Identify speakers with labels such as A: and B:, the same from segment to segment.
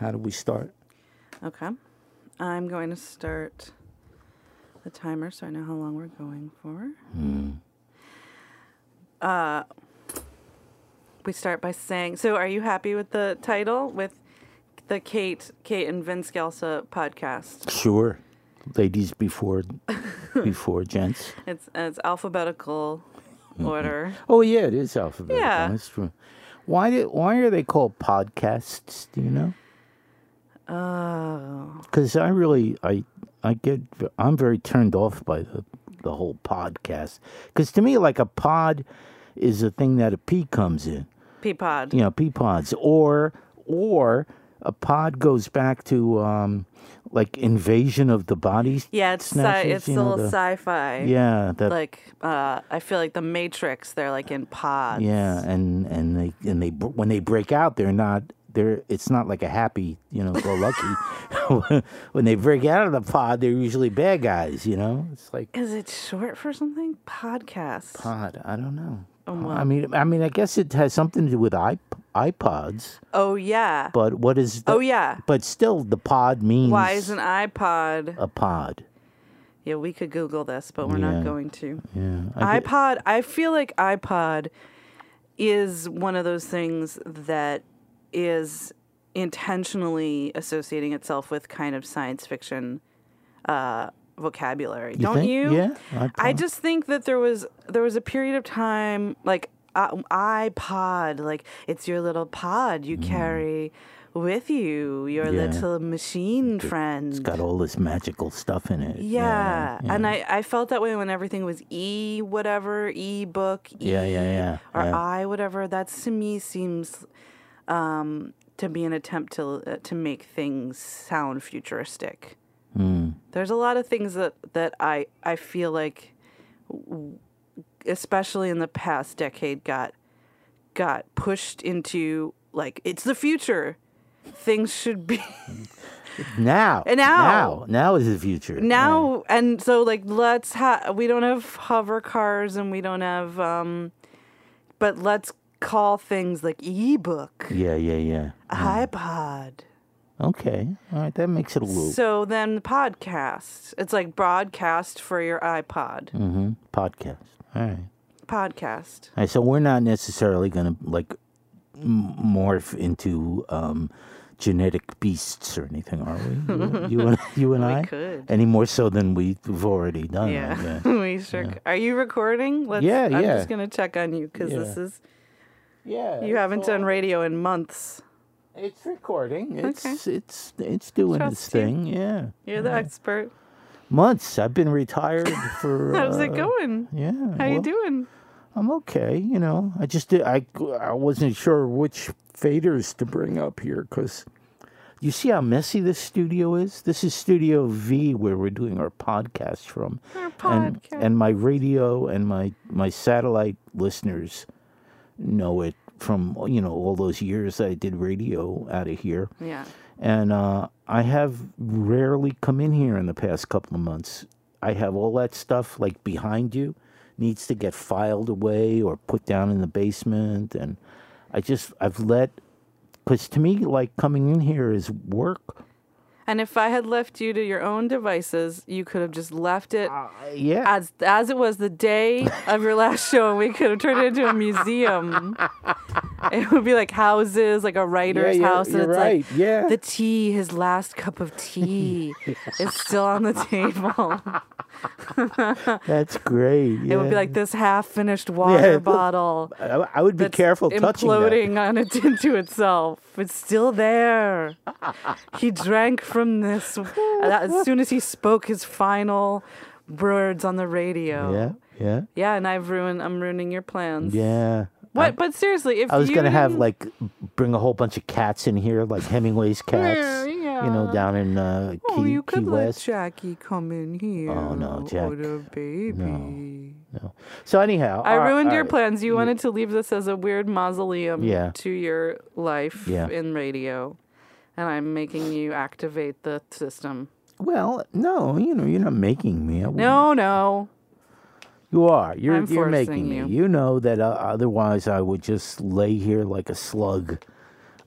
A: How do we start?
B: Okay. I'm going to start the timer so I know how long we're going for. Uh, we start by saying, so are you happy with the title with the Kate, Kate and Vin Scelsa podcast?
A: Sure. Ladies before before gents.
B: It's it's alphabetical order.
A: Oh yeah, it is alphabetical.
B: Yeah.
A: That's true. Why did why are they called podcasts? Do you know?
B: Oh,
A: Because I really I I get I'm very turned off by the the whole podcast. Because to me, like a pod is a thing that a pea comes in.
B: Pea Peapod.
A: You know, pea pods, or or a pod goes back to um like invasion of the bodies.
B: Yeah, it's sci- it's a little
A: the,
B: sci-fi
A: Yeah, that
B: Like uh, I feel like the Matrix. They're like in pods.
A: Yeah, and and they and they when they break out, they're not they're it's not like a happy you know go lucky. when they break out of the pod, they're usually bad guys. You know, it's like
B: Is it short for something? Podcast.
A: pod. I don't know.
B: Oh,
A: I mean, I mean, I guess it has something to do with iP- iPods.
B: Oh yeah.
A: But what is? The,
B: Oh yeah.
A: But still, the pod means
B: Why is an iPod?
A: a pod.
B: Yeah, we could Google this, but we're
A: Yeah.
B: not going to.
A: Yeah, I
B: iPod. I feel like iPod is one of those things that is intentionally associating itself with kind of science fiction uh, vocabulary. Don't
A: think?
B: you?
A: Yeah,
B: I just think that there was there was a period of time like uh, iPod, like it's your little pod you carry with you, your
A: Mm. Yeah.
B: little machine friend.
A: It's got all this magical stuff in it.
B: Yeah.
A: yeah.
B: And I, I felt that way when everything was e whatever, e book, e
A: Yeah, yeah, yeah,
B: or
A: yeah.
B: i whatever. That to me seems um, to be an attempt to uh, to make things sound futuristic.
A: Hmm.
B: There's a lot of things that that I I feel like, especially in the past decade, got got pushed into like it's the future. Things should be.
A: Now,
B: And now-
A: now, now is the future.
B: now and so like let's have we don't have hover cars and we don't have um but let's call things like ebook
A: Yeah, yeah, yeah.
B: ipod
A: Okay. All right. That makes it a little
B: so then the podcast it's like broadcast for your ipod
A: Mm-hmm. podcast. All right.
B: podcast
A: All right. So we're not necessarily going to like m- morph into um, genetic beasts or anything, are we? You, you and you and
B: We
A: I.
B: could.
A: Any more so than we've already done. I
B: yeah
A: guess.
B: we sure c- are you recording let's
A: Yeah,
B: i'm
A: yeah.
B: just gonna check on you because this is
A: Yeah.
B: you haven't done radio in months
A: It's recording. It's
B: Okay.
A: it's it's doing its
B: Trust you.
A: thing. Yeah.
B: you're the expert
A: Months. I've been retired for.
B: how's it
A: uh,
B: going
A: Yeah.
B: how you doing
A: I'm okay. You know, I just did. I I wasn't sure which faders to bring up here because you see how messy this studio is. This is Studio V where we're doing our podcast from,
B: Our
A: and
B: podcast.
A: and my radio and my my satellite listeners know it from you know all those years I did radio out of here.
B: yeah
A: And uh, I have rarely come in here in the past couple of months. I have all that stuff like behind you needs to get filed away or put down in the basement, and I just I've let because to me like coming in here is work.
B: And if I had left you to your own devices, you could have just left it uh,
A: Yeah,
B: as as it was the day of your last show, and we could have turned it into a museum. It would be like houses, like a writer's
A: you're-
B: house, and it's
A: right,
B: like
A: yeah.
B: the tea, his last cup of tea, is still on the table.
A: that's great.
B: It would be like this half-finished water
A: Yeah.
B: bottle.
A: I, I would be careful touching that.
B: imploding on it into itself. It's still there. he drank from this as soon as he spoke his final words on the radio.
A: Yeah, yeah,
B: Yeah, and I've ruined. I'm ruining your plans.
A: yeah.
B: What? but seriously, if
A: I was gonna have like bring a whole bunch of cats in here, like Hemingway's cats. You know, down in uh, Key,
B: Oh, you
A: Key
B: could let
A: West.
B: Jackie come in here.
A: Oh, no, Jack-
B: Or the baby.
A: No. So anyhow,
B: I
A: right,
B: ruined your
A: right.
B: plans. You wanted to leave this as a weird mausoleum
A: Yeah.
B: to your life
A: Yeah.
B: in radio. And I'm making you activate the system.
A: Well, no, you know, you're not making me.
B: No, no.
A: you are. You're
B: I'm
A: you're making
B: you.
A: me. You know that uh, otherwise I would just lay here like a slug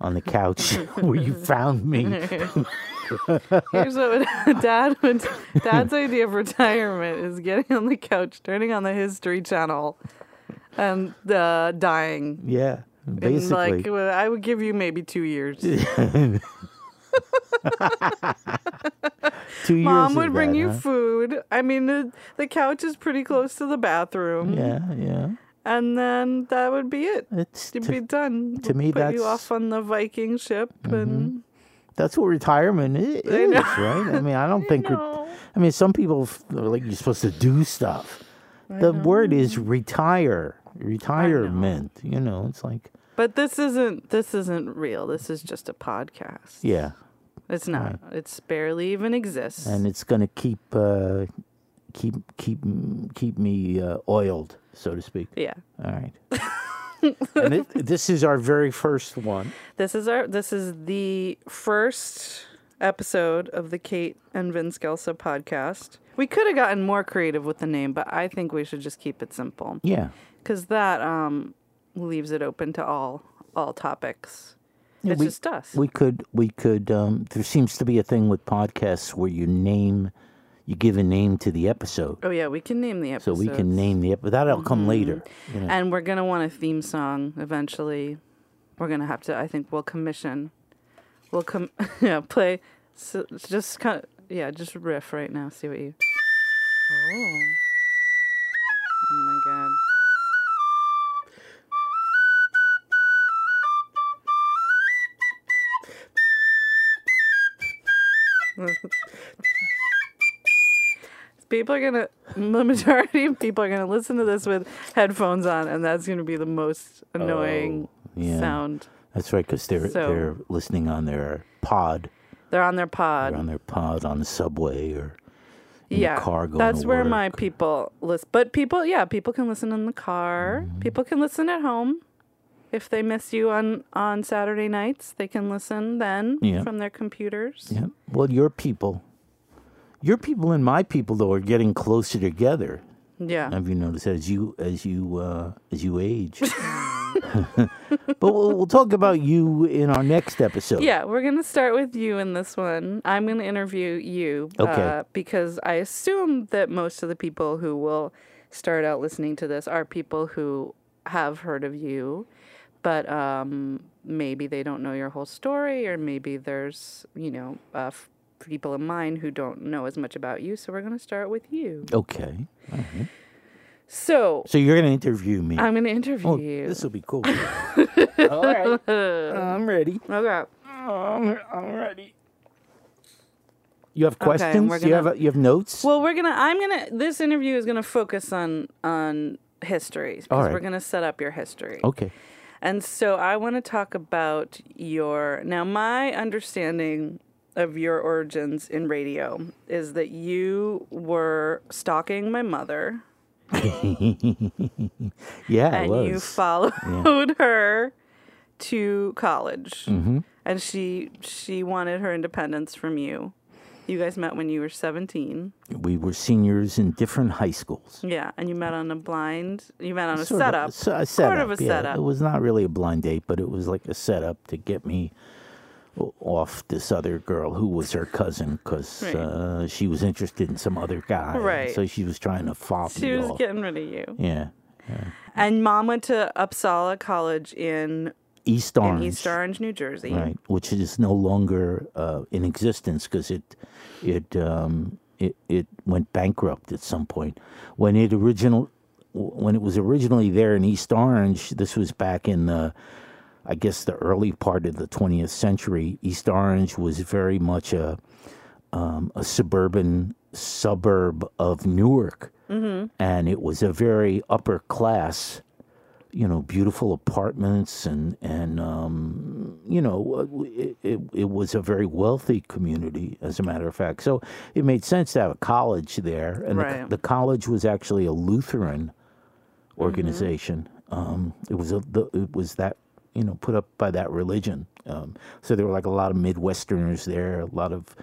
A: on the couch where you found me.
B: Here's what dad would dad's idea of retirement is getting on the couch, turning on the History Channel, and uh, dying.
A: Yeah,
B: And
A: basically.
B: like I would give you maybe two years.
A: Two years.
B: Mom would bring
A: that,
B: you
A: huh?
B: food. I mean, the, the couch is pretty close to the bathroom.
A: Yeah, yeah.
B: And then that would be it.
A: It's
B: You'd
A: to-
B: be done.
A: to me,
B: Put you
A: that's- Mm-hmm.
B: off on the Viking ship and
A: that's what retirement is,
B: I know.
A: right? I mean, I don't think. re- I mean, some people are like you're supposed to do stuff. The word is retire, retirement. You know, it's like
B: But this isn't this isn't real. This is just a podcast.
A: yeah,
B: It's not. It's barely even exists.
A: and it's gonna keep uh, keep keep keep me uh, oiled, so to speak.
B: yeah.
A: All right. and it, this is our very first one.
B: This is our this is the first episode of the Kate and Vin Scelsa podcast. We could have gotten more creative with the name, but I think we should just keep it simple.
A: Yeah.
B: because that um, leaves it open to all all topics. It's
A: we-
B: just us.
A: We could we could um, there seems to be a thing with podcasts where you name you give a name to the episode.
B: oh yeah, we can name the
A: episode.
B: So
A: we can name the episode. That'll come later. You know.
B: and we're gonna want a theme song eventually. We're gonna have to. I think we'll commission. We'll come. yeah, play. So just kind of yeah, just riff right now. See what you. Oh. Oh my god. People are gonna, the majority of people are gonna listen to this with headphones on, and that's gonna be the most annoying
A: Oh, yeah.
B: sound.
A: That's right, because they're
B: So-
A: they're listening on their pod.
B: They're on their pod.
A: They're on their pod on the subway or in
B: yeah,
A: car going
B: that's where
A: work.
B: my people listen. But people, yeah, people can listen in the car.
A: Mm-hmm.
B: People can listen at home. If they miss you on on Saturday nights, they can listen then
A: Yeah.
B: from their computers.
A: Yeah. Well, your people, your people and my people though are getting closer together.
B: Yeah.
A: Have you noticed as you as you uh, as you age? but we'll, we'll talk about you in our next episode.
B: Yeah, we're going to start with you in this one. I'm going to interview you
A: Okay.
B: uh, because I assume that most of the people who will start out listening to this are people who have heard of you, but um, maybe they don't know your whole story, or maybe there's, you know, uh, f- people in mind who don't know as much about you. So we're going to start with you.
A: Okay.
B: So
A: So you're going to interview me.
B: I'm going to interview
A: oh,
B: you.
A: this will be cool. All right. I'm ready.
B: Okay.
A: I'm, I'm ready. You have
B: Okay,
A: questions?
B: we're
A: you have
B: gonna-
A: you have notes?
B: Well, we're gonna. I'm gonna. This interview is gonna focus on on history because
A: All right.
B: we're gonna set up your history.
A: okay.
B: And so I want to talk about your. Now, my understanding of your origins in radio is that you were stalking my mother
A: Yeah, it
B: and you followed her to college.
A: Mm-hmm.
B: And she she wanted her independence from you. You guys met when you were 17.
A: we were seniors in different high schools.
B: Yeah, and you met on a blind. You met on a
A: Sort of-
B: setup.
A: so- a
B: Sort
A: setup,
B: of a
A: yeah.
B: setup.
A: It was not really a blind date, but it was like a setup to get me off this other girl who was her cousin because
B: Right.
A: uh, she was interested in some other guy.
B: Right.
A: So she was trying to fop
B: She was
A: off.
B: getting rid of you.
A: yeah.
B: And mom went to Uppsala College in
A: East Orange.
B: in East Orange, New Jersey.
A: right, which is no longer uh, in existence because it it um, it it went bankrupt at some point. When it original when it was originally there in East Orange, this was back in the I guess the early part of the 20th century. East Orange was very much a um, a suburban suburb of Newark, mm-hmm. and it was a very upper class you know, beautiful apartments and and um, you know, it, it it was a very wealthy community, as a matter of fact. So it made sense to have a college there, and
B: Right.
A: the, the college was actually a Lutheran organization. Um, it was a the, it was that you know put up by that religion. Um, so there were like a lot of Midwesterners there, a lot of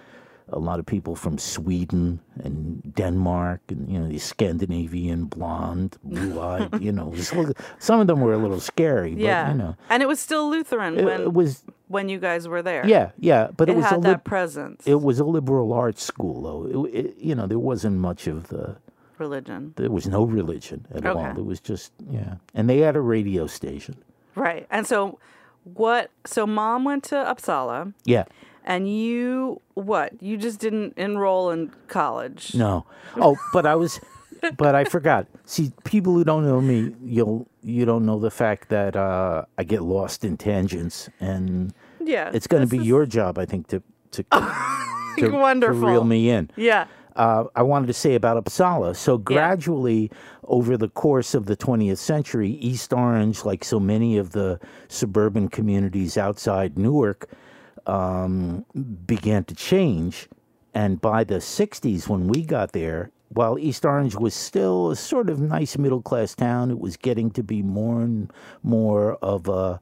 A: a lot of people from Sweden and Denmark, and you know, the Scandinavian blonde, blue-eyed. you know, it was a little- some of them were a little scary, but
B: yeah.
A: you know,
B: and it was still Lutheran
A: it,
B: when
A: it was
B: when you guys were there.
A: yeah, yeah, but it,
B: it,
A: was
B: had
A: a
B: that presence.
A: it was a liberal arts school, though. It, you know, there wasn't much of the.
B: religion.
A: There was no religion at all.
B: Okay.
A: It was just yeah, and they had a radio station.
B: Right. And so what so mom went to Uppsala
A: Yeah.
B: And you what? You just didn't enroll in college.
A: No. Oh, but I was, but I forgot. See, people who don't know me, you'll you don't know the fact that uh, I get lost in tangents, and
B: Yeah.
A: it's going to be
B: is
A: your job, I think, to to, to, to reel me in.
B: Yeah.
A: uh, I wanted to say about Uppsala. So gradually, over the course of the 20th century, East Orange, like so many of the suburban communities outside Newark, um, began to change. And by the 60s, when we got there, while East Orange was still a sort of nice middle class town, it was getting to be more and more of a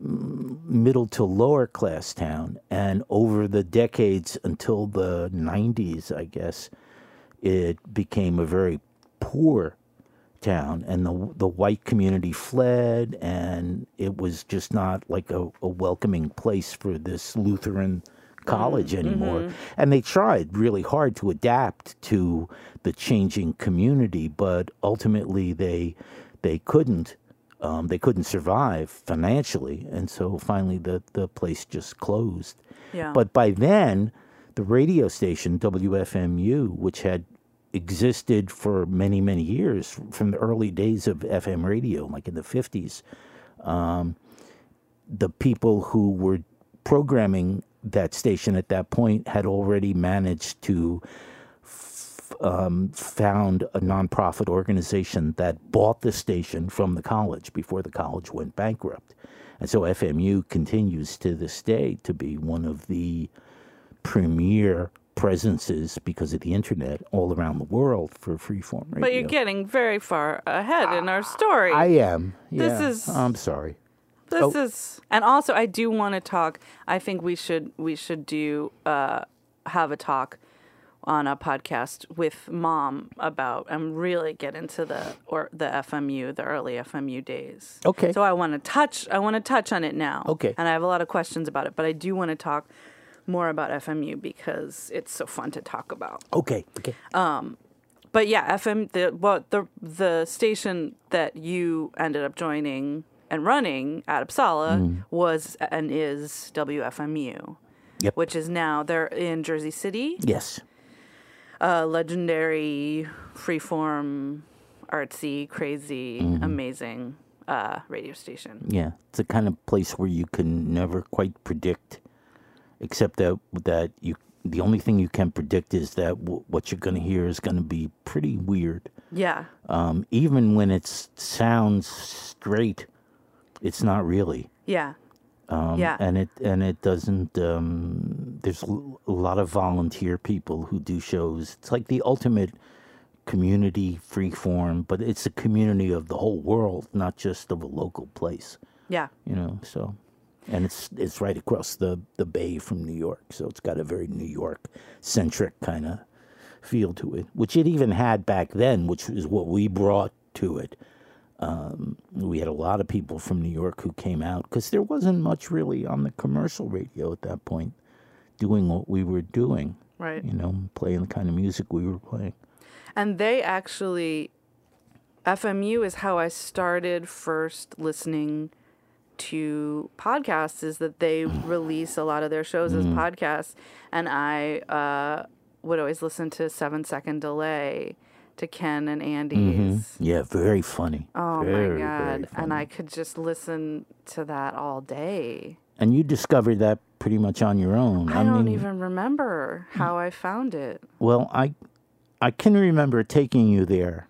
A: middle to lower class town. And over the decades until the 90s, I guess, it became a very poor town. And the, the white community fled, and it was just not like a, a welcoming place for this Lutheran college anymore. And they tried really hard to adapt to the changing community, but ultimately they they couldn't um, they couldn't survive financially, and so finally the the place just closed.
B: Yeah.
A: But by then, the radio station WFMU, which had existed for many many years from the early days of FM radio, like in the fifties, um, the people who were programming that station at that point had already managed to um, found a nonprofit organization that bought the station from the college before the college went bankrupt. And so FMU continues to this day to be one of the premier presences because of the internet all around the world for freeform radio.
B: But you're getting very far ahead in our story.
A: I am.
B: This is-
A: I'm sorry.
B: this
A: oh.
B: is and also I do want to talk I think we should we should do uh have a talk on a podcast with mom about and really get into the or the FMU, the early FMU days.
A: Okay.
B: So I want to touch I want to touch on it now.
A: Okay.
B: And I have a lot of questions about it, but I do want to talk more about FMU because it's so fun to talk about.
A: Okay. Okay.
B: Um, but yeah, FM the well the the station that you ended up joining and running at Uppsala mm-hmm. was and is WFMU.
A: Yep.
B: Which is now they're in Jersey City,
A: yes.
B: a legendary freeform, artsy, crazy, mm-hmm. amazing uh, radio station.
A: Yeah, it's a kind of place where you can never quite predict, except that that you the only thing you can predict is that w- what you're going to hear is going to be pretty weird.
B: Yeah.
A: Um, even when it sounds straight, it's not really.
B: Yeah.
A: Um,
B: Yeah.
A: and it and it doesn't. Um, there's l- a lot of volunteer people who do shows. It's like the ultimate community free form, but it's a community of the whole world, not just of a local place
B: Yeah.
A: you know so and it's it's right across the the bay from new york. So it's got a very new york centric kind of feel to it which it even had back then which is what we brought to it. Um, we had a lot of people from new york who came out because there wasn't much really on the commercial radio at that point doing what we were doing
B: Right.
A: you know playing the kind of music we were playing.
B: And they actually, FMU is how I started first listening to podcasts. Is that they release a lot of their shows as podcasts, and I uh, would always listen to Seven Second Delay, to Ken and Andy's.
A: yeah very funny
B: Oh
A: very,
B: my
A: very
B: god! And I could just listen to that all day.
A: and you discovered that pretty much on your own
B: I, don't even remember how I found it.
A: Well, I I can remember taking you there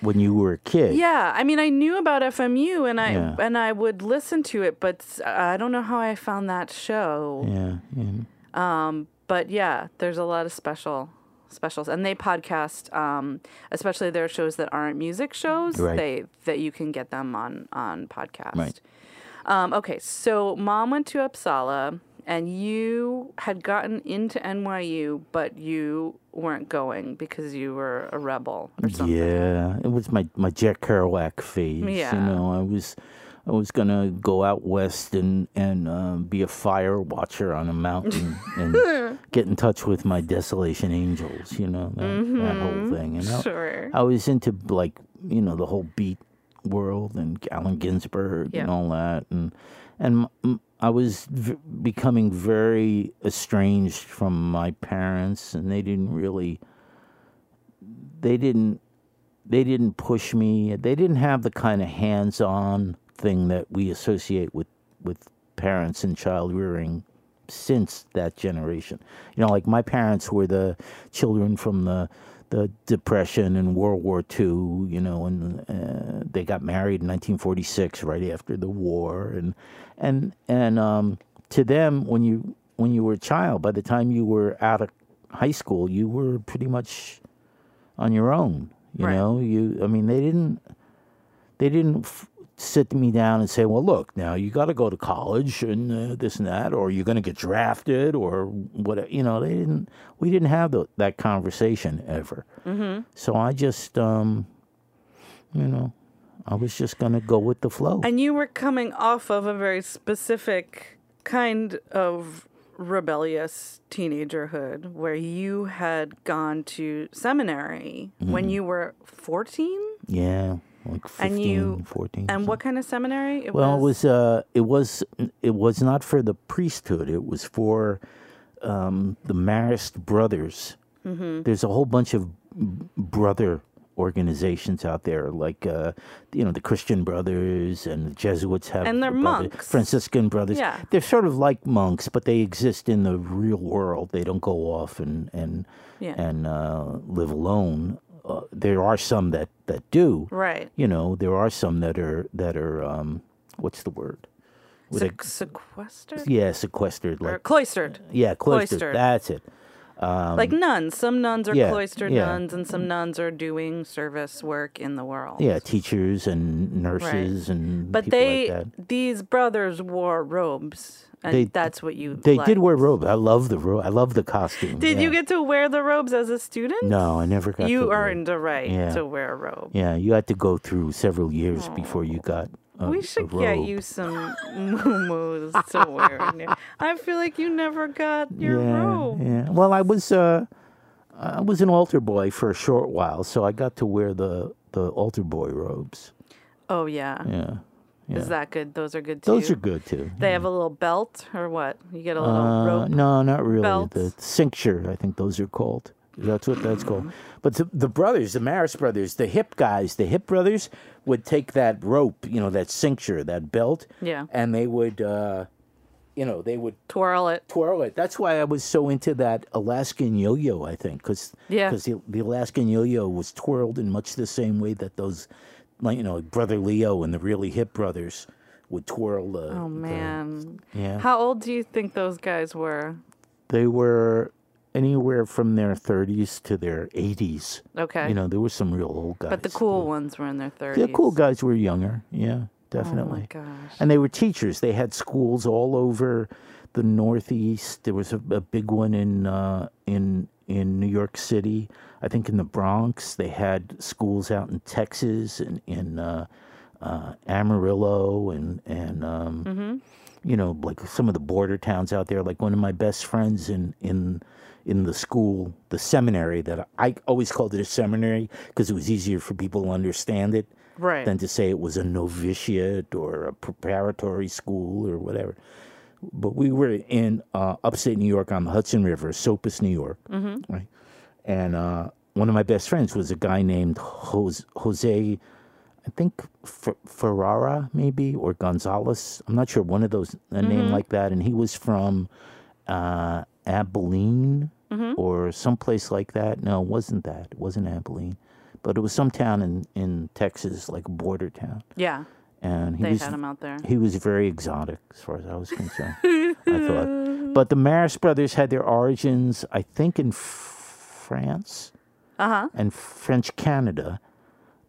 A: when you were a kid.
B: Yeah, I mean, I knew about FMU and I
A: Yeah.
B: and I would listen to it, but I don't know how I found that show.
A: Yeah, yeah.
B: But yeah, there's a lot of special specials, and they podcast, um, especially their shows that aren't music shows.
A: Right.
B: They that you can get them on on podcast.
A: Right.
B: Um, okay, so mom went to Uppsala, and you had gotten into NYU, but you weren't going because you were a rebel or something.
A: Yeah, it was my my Jack Kerouac phase.
B: Yeah.
A: You know, I was I was gonna go out west and and um, be a fire watcher on a mountain and get in touch with my Desolation Angels. You know that, that whole thing. And I,
B: Sure.
A: I was into like you know the whole beat world and Allen Ginsberg and all that, and and m- I was v- becoming very estranged from my parents, and they didn't really they didn't they didn't push me. They didn't have the kind of hands-on thing that we associate with with parents and child rearing since that generation. You know, like my parents were the children from the the depression and World War II. You know, and uh, they got married in 1946, right after the war, and and and um, to them, when you when you were a child, by the time you were out of high school, you were pretty much on your own. You
B: Right.
A: know, you. I mean, they didn't. They didn't f- sit me down and say, "Well, look, now you got to go to college and uh, this and that, or you're going to get drafted, or what." You know, they didn't. We didn't have the, that conversation ever. Mm-hmm. So I just, um, you know, I was just going to go with the flow.
B: And you were coming off of a very specific kind of rebellious teenagerhood where you had gone to seminary
A: Mm-hmm.
B: when you were 14?
A: yeah, like 15,
B: And you-
A: 14.
B: And what kind of seminary? It
A: Well, it was uh, it was it was not for the priesthood. It was for um, the Marist brothers.
B: Mm-hmm.
A: There's a whole bunch of brother organizations out there, like uh, you know the Christian Brothers and the Jesuits have
B: And they're
A: brother-
B: monks.
A: Franciscan brothers.
B: Yeah.
A: they're sort of like monks, but they exist in the real world. They don't go off and and
B: Yeah.
A: and uh, live alone. Uh, there are some that that do
B: Right.
A: you know there are some that are that are um what's the word a-
B: sequestered?
A: yeah sequestered
B: Or
A: like
B: cloistered.
A: yeah cloistered,
B: cloistered.
A: that's it Um,
B: like nuns. Some nuns are
A: yeah,
B: cloistered
A: yeah.
B: nuns, and some nuns are doing service work in the world.
A: yeah teachers and nurses and
B: But
A: people
B: they,
A: like that.
B: these brothers wore robes, and
A: They-
B: that's what you.
A: they did wear robes i love the robe i love the costume
B: Did you get to wear the robes as a student?
A: no i never got
B: You
A: to wear-
B: earned a right
A: Yeah.
B: to wear a robe.
A: yeah you had to go through several years before you got
B: we should get you some moo to wear. in there. I feel like you never got your
A: yeah,
B: robe.
A: Yeah. Well, I was uh, I was an altar boy for a short while, so I got to wear the the altar boy robes.
B: Oh yeah.
A: Yeah. yeah.
B: Is that good? Those are good too.
A: Those are good too.
B: They have a little belt or what? You get a little
A: Uh,
B: rope.
A: no, not really.
B: belts?
A: The cincture, I think those are called. That's what that's called.
B: Mm-hmm.
A: But the, the brothers, the Marist brothers, the hip guys, the hip brothers would take that rope, you know, that cincture, that belt,
B: Yeah.
A: and they would, uh, you know, they would
B: Twirl it.
A: twirl it. That's why I was so into that Alaskan yo-yo. I think because
B: Yeah.
A: the, the Alaskan yo-yo was twirled in much the same way that those, like you know, brother Leo and the really hip brothers would twirl the.
B: Oh
A: the-
B: man.
A: yeah.
B: How old do you think those guys were?
A: they were anywhere from their 30s to their 80s.
B: Okay.
A: You know, there were some real old guys.
B: but the cool ones were in their thirties.
A: the cool guys were younger. Yeah, definitely.
B: Oh my gosh.
A: and they were teachers. They had schools all over the Northeast. There was a, a big one in uh, in in New York City. I think in the Bronx. They had schools out in Texas and in uh, uh, Amarillo and and um,
B: Mm-hmm.
A: you know like some of the border towns out there. Like one of my best friends in in in the school, the seminary that I, always called it a seminary because it was easier for people to understand it
B: Right.
A: than to say it was a novitiate or a preparatory school or whatever. But we were in uh, upstate New York on the Hudson River, Esopus, New York, right? And uh, one of my best friends was a guy named Jose, Jose I think Fer- Ferrara, maybe, or Gonzalez. I'm not sure, one of those, a name like that. And he was from uh, Abilene or someplace like that. No, it wasn't that. It wasn't Abilene. But it was some town in, in Texas, like a border town.
B: yeah.
A: And he
B: They
A: was
B: had them out there.
A: he was very exotic as far as I was concerned. I thought, but the Marist brothers had their origins, I think, in France
B: Uh huh.
A: and French Canada.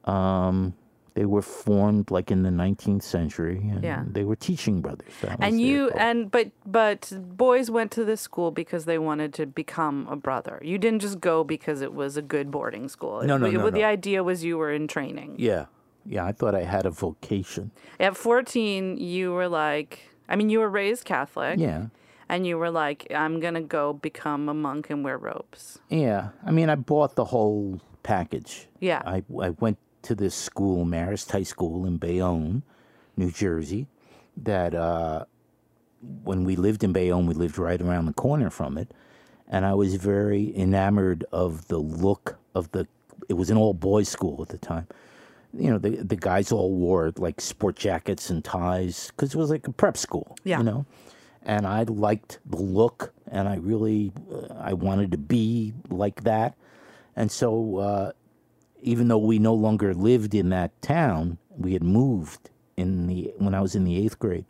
A: Um, They were formed like in the 19th century, and
B: Yeah.
A: they were teaching brothers.
B: And you and but but boys went to this school because they wanted to become a brother. You didn't just go because it was a good boarding school.
A: No, no,
B: It-
A: no,
B: The
A: no.
B: idea was you were in training.
A: yeah, yeah. I thought I had a vocation.
B: At 14, you were like, I mean, you were raised Catholic.
A: Yeah,
B: And you were like, I'm to go become a monk and wear robes.
A: yeah. I mean, I bought the whole package.
B: Yeah.
A: I I went to this school, Marist High School in Bayonne, New Jersey. That uh, when we lived in Bayonne, we lived right around the corner from it, and I was very enamored of the look of the. It was an all boys school at the time. You know, the the guys all wore like sport jackets and ties because it was like a prep school.
B: Yeah.
A: You know, and I liked the look, and I really uh, I wanted to be like that, and so uh, even though we no longer lived in that town, we had moved in the when I was in the eighth grade.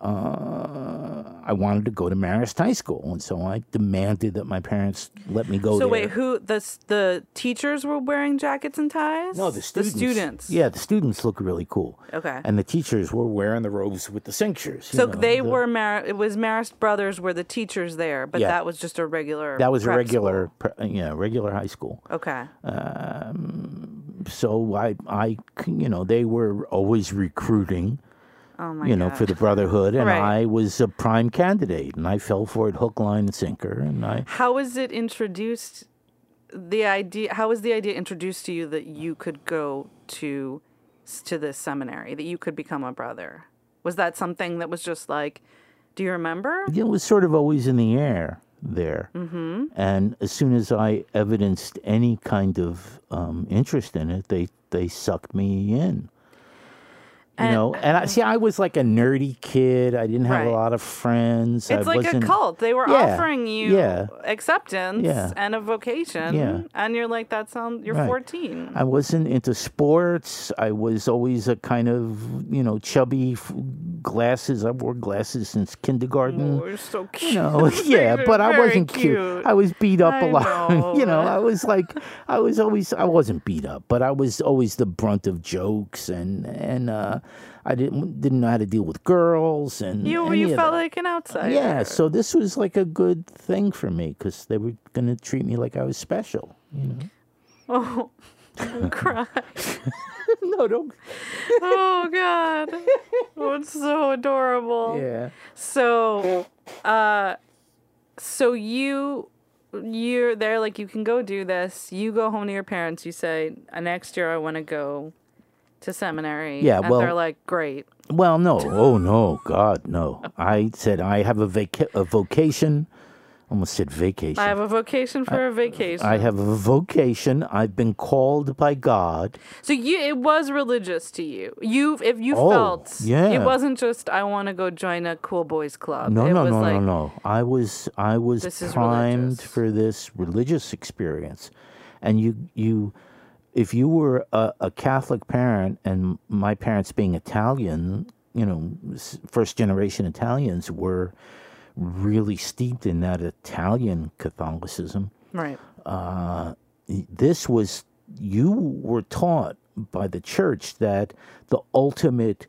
A: Uh, I wanted to go to Marist High School, and so I demanded that my parents let me go
B: so
A: there.
B: wait, who the the teachers were wearing jackets and ties?
A: No, the students.
B: The students.
A: Yeah, the students look really cool.
B: Okay.
A: And the teachers were wearing the robes with the cinctures.
B: so
A: know,
B: they
A: the-
B: were Mar- it was Marist brothers were the teachers there, but
A: Yeah.
B: that was just a regular.
A: That was a regular, pre- yeah, regular high school.
B: school. Okay.
A: So I, I, you know, they were always recruiting.
B: Oh my
A: you know,
B: God.
A: for the Brotherhood, and
B: Right.
A: I was a prime candidate, and I fell for it hook, line, and sinker, and I.
B: How was it introduced? The idea. How was the idea introduced to you that you could go to to this seminary, that you could become a brother? Was that something that was just like? Do you remember?
A: it was sort of always in the air there. Mm-hmm. And as soon as I evidenced any kind of um, interest in it, they they sucked me in. You know, and I see. I was like a nerdy kid. I didn't have
B: Right.
A: a lot of friends.
B: It's
A: I
B: like a
A: wasn't-
B: cult. They were
A: Yeah,
B: offering you
A: yeah.
B: acceptance
A: Yeah.
B: and a vocation,
A: Yeah.
B: and you're like, "That sounds." You're
A: Right.
B: 14.
A: I wasn't into sports. I was always a kind of you know chubby f- glasses. I wore glasses since kindergarten.
B: Oh, so cute.
A: You know, yeah, but I wasn't cute. I was beat up a
B: I
A: lot.
B: know.
A: you know, I was like, I was always, I wasn't beat up, but I was always the brunt of jokes, and and uh, I didn't didn't know how to deal with girls, and
B: You you felt
A: that.
B: like an outsider.
A: yeah. So this was like a good thing for me because they were going to treat me like I was special. You know.
B: Oh, I'm crying.
A: no, don't.
B: Oh God, oh, it's so adorable.
A: Yeah.
B: So, uh, so you you're there like you can go do this. You go home to your parents. You say, "Uh, "Next year I want to go to seminary."
A: Yeah,
B: and
A: well-
B: they're like, "Great."
A: Well, no. Oh no, God, no. I said I have a vaca- a vocation. Almost said vacation.
B: I have a vocation for a vacation.
A: I have a vocation. I've been called by God.
B: so you, it was religious to you. You, if you
A: Oh,
B: felt,
A: yeah.
B: it wasn't just I want to go join a cool boys club.
A: No,
B: it
A: no,
B: was
A: no,
B: like,
A: no, no. I was I was primed for this religious experience, and you you, if you were a, a Catholic parent, and my parents being Italian, you know, first generation Italians were really steeped in that Italian Catholicism.
B: Right.
A: Uh, this was you were taught by the church that the ultimate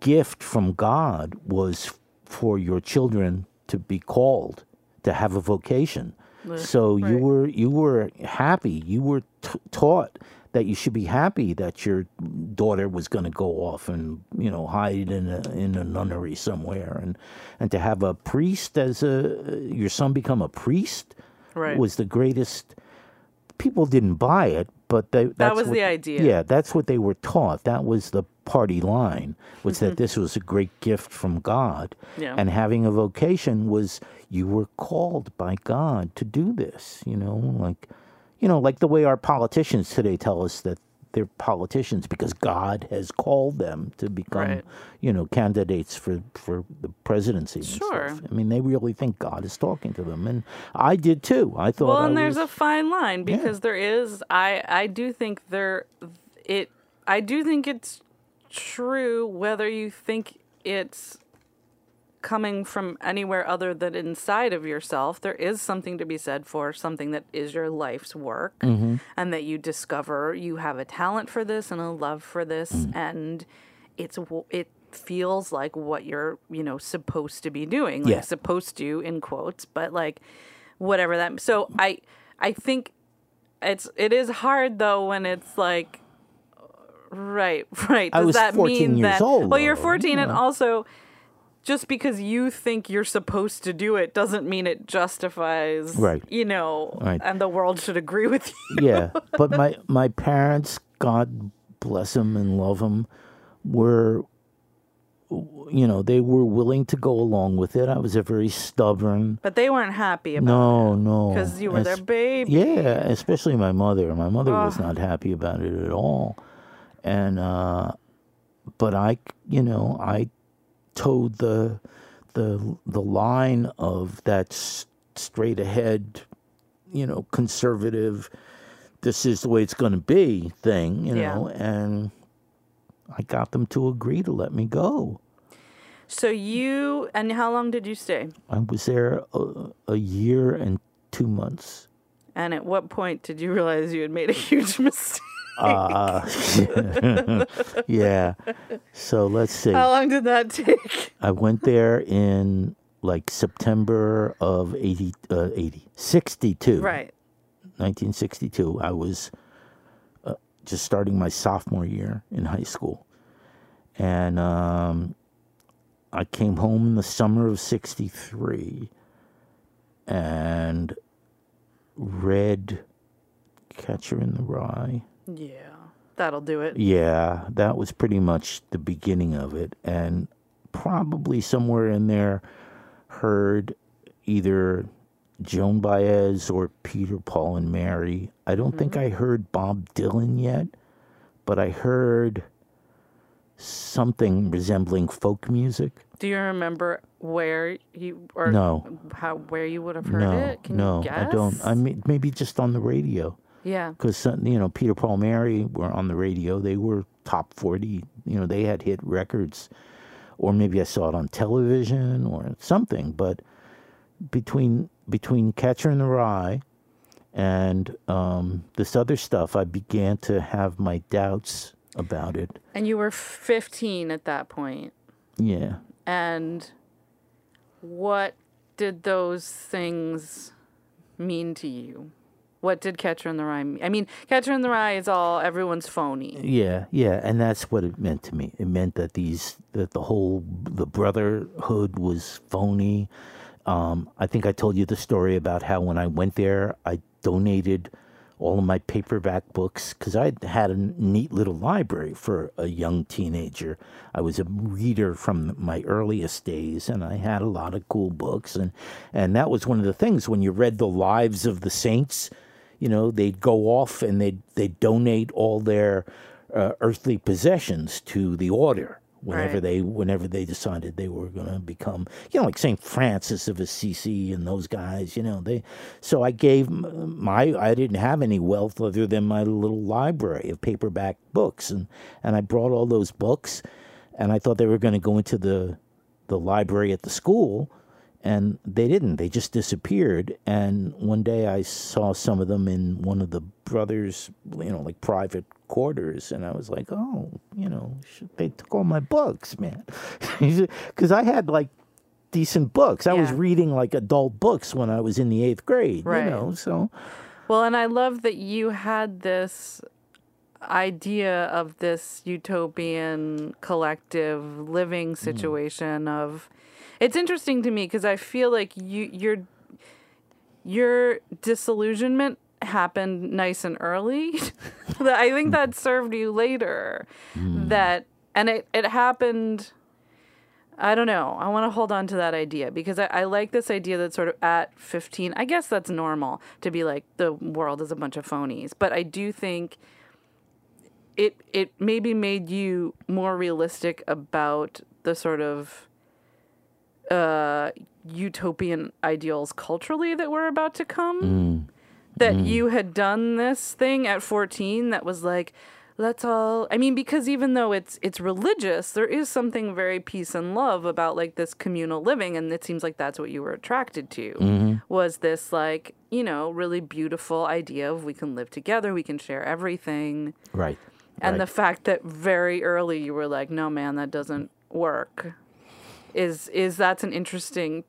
A: gift from God was for your children to be called to have a vocation. So you were you were happy. You were t- taught that you should be happy that your daughter was going to go off and you know hide in a in a nunnery somewhere and and to have a priest as a your son become a priest
B: Right.
A: was the greatest. People didn't buy it, but they, that's
B: was
A: what-
B: the idea.
A: Yeah, that's what they were taught. That was the party line was that this was a great gift from God,
B: Mm-hmm. Yeah.
A: and having a vocation was you were called by God to do this. You know, like you know, like the way our politicians today tell us that they're politicians because God has called them to become,
B: Right.
A: you know, candidates for for the presidency.
B: Sure.
A: I mean, they really think God is talking to them, and I did too. I thought.
B: Well,
A: I
B: and there's
A: was-
B: a fine line because there is. I I do think there, it. I do think it's true whether you think it's coming from anywhere other than inside of yourself, there is something to be said for something that is your life's work
A: Mm-hmm.
B: and that you discover you have a talent for this and a love for this
A: Mm.
B: and it's it feels like what you're, you know, supposed to be doing. Like
A: Yeah.
B: supposed to in quotes, but like whatever that so I I think it's it is hard though when it's like right right
A: I
B: does
A: was
B: that
A: 14
B: mean
A: years
B: that
A: old,
B: well you're 14 and also just because you think you're supposed to do it doesn't mean it justifies
A: Right.
B: you know
A: Right.
B: and the world should agree with you
A: yeah, but my my parents, God bless them and love them, were, you know, they were willing to go along with it. I was a very stubborn.
B: but they weren't happy about it.
A: No, no,
B: because you were their baby
A: Yeah, especially my mother. My mother was not happy about it at all, and uh, but I, you know, I toed the the the line of that straight ahead, you know, conservative. This is the way it's going to be thing, you
B: Yeah.
A: know, and I got them to agree to let me go.
B: so you and how long did you stay
A: I was there a, a year and two months.
B: and at what point did you realize you had made a huge mistake
A: Uh, yeah. So let's see.
B: how long did that take
A: I went there in like September of 80, uh, 80 62.
B: right
A: 1962. I was uh, just starting my sophomore year in high school. And um, I came home in the summer of 63 and read Catcher in the Rye.
B: Yeah that'll do it
A: Yeah, that was pretty much the beginning of it. And probably somewhere in there heard either Joan Baez or Peter, Paul, and Mary. I don't think mm-hmm. I heard Bob Dylan yet, but I heard something resembling folk music.
B: Do you remember where you or
A: No.
B: how where you would have heard
A: no,
B: it? Can
A: no,
B: you guess?
A: I don't. I mean, maybe just on the radio.
B: Yeah.
A: because you know Peter Paul Mary were on the radio. They were top forty. You know they had hit records, or maybe I saw it on television or something. But between between Catcher in the Rye and um, this other stuff, I began to have my doubts about it.
B: And you were 15 at that point.
A: Yeah,
B: And what did those things mean to you? What did Catcher in the Rye mean? I mean, Catcher in the Rye is all everyone's phony.
A: yeah, yeah, and that's what it meant to me. It meant that these that the whole the brotherhood was phony. Um, I think I told you the story about how when I went there, I donated all of my paperback books because I had a neat little library for a young teenager. I was a reader from my earliest days, and I had a lot of cool books, and and that was one of the things when you read the lives of the saints. You know, they'd go off and they'd they'd donate all their uh, earthly possessions to the order whenever
B: Right.
A: they whenever they decided they were going to become you know like Saint Francis of Assisi and those guys you know they so I gave my I didn't have any wealth other than my little library of paperback books and and I brought all those books and I thought they were going to go into the the library at the school and they didn't. They just disappeared. And one day i saw some of them in one of the brothers you know like private quarters. And i was like oh you know they took all my books man. Because i had like decent books. I was reading like adult books when i was in the eighth grade
B: Right.
A: you know so.
B: Well, and I love that you had this idea of this utopian collective living mm. situation of it's interesting to me because I feel like you your your disillusionment happened nice and early. I think hmm. that served you later. Hmm. That and it, it happened I don't know. I want to hold on to that idea because I, I like this idea that sort of at 15, I guess that's normal to be like the world is a bunch of phonies. But I do think it it maybe made you more realistic about the sort of uh, utopian ideals culturally that were about to come. That you had done this thing at 14 that was like, let's all I mean because even though it's it's religious, there is something very peace and love about like this communal living and it seems like that's what you were attracted to.
A: Mm-hmm.
B: Was this like, you know, really beautiful idea of we can live together, we can share everything.
A: Right.
B: And
A: right.
B: the fact that very early you were like, "No man, that doesn't work." Is is that's an interesting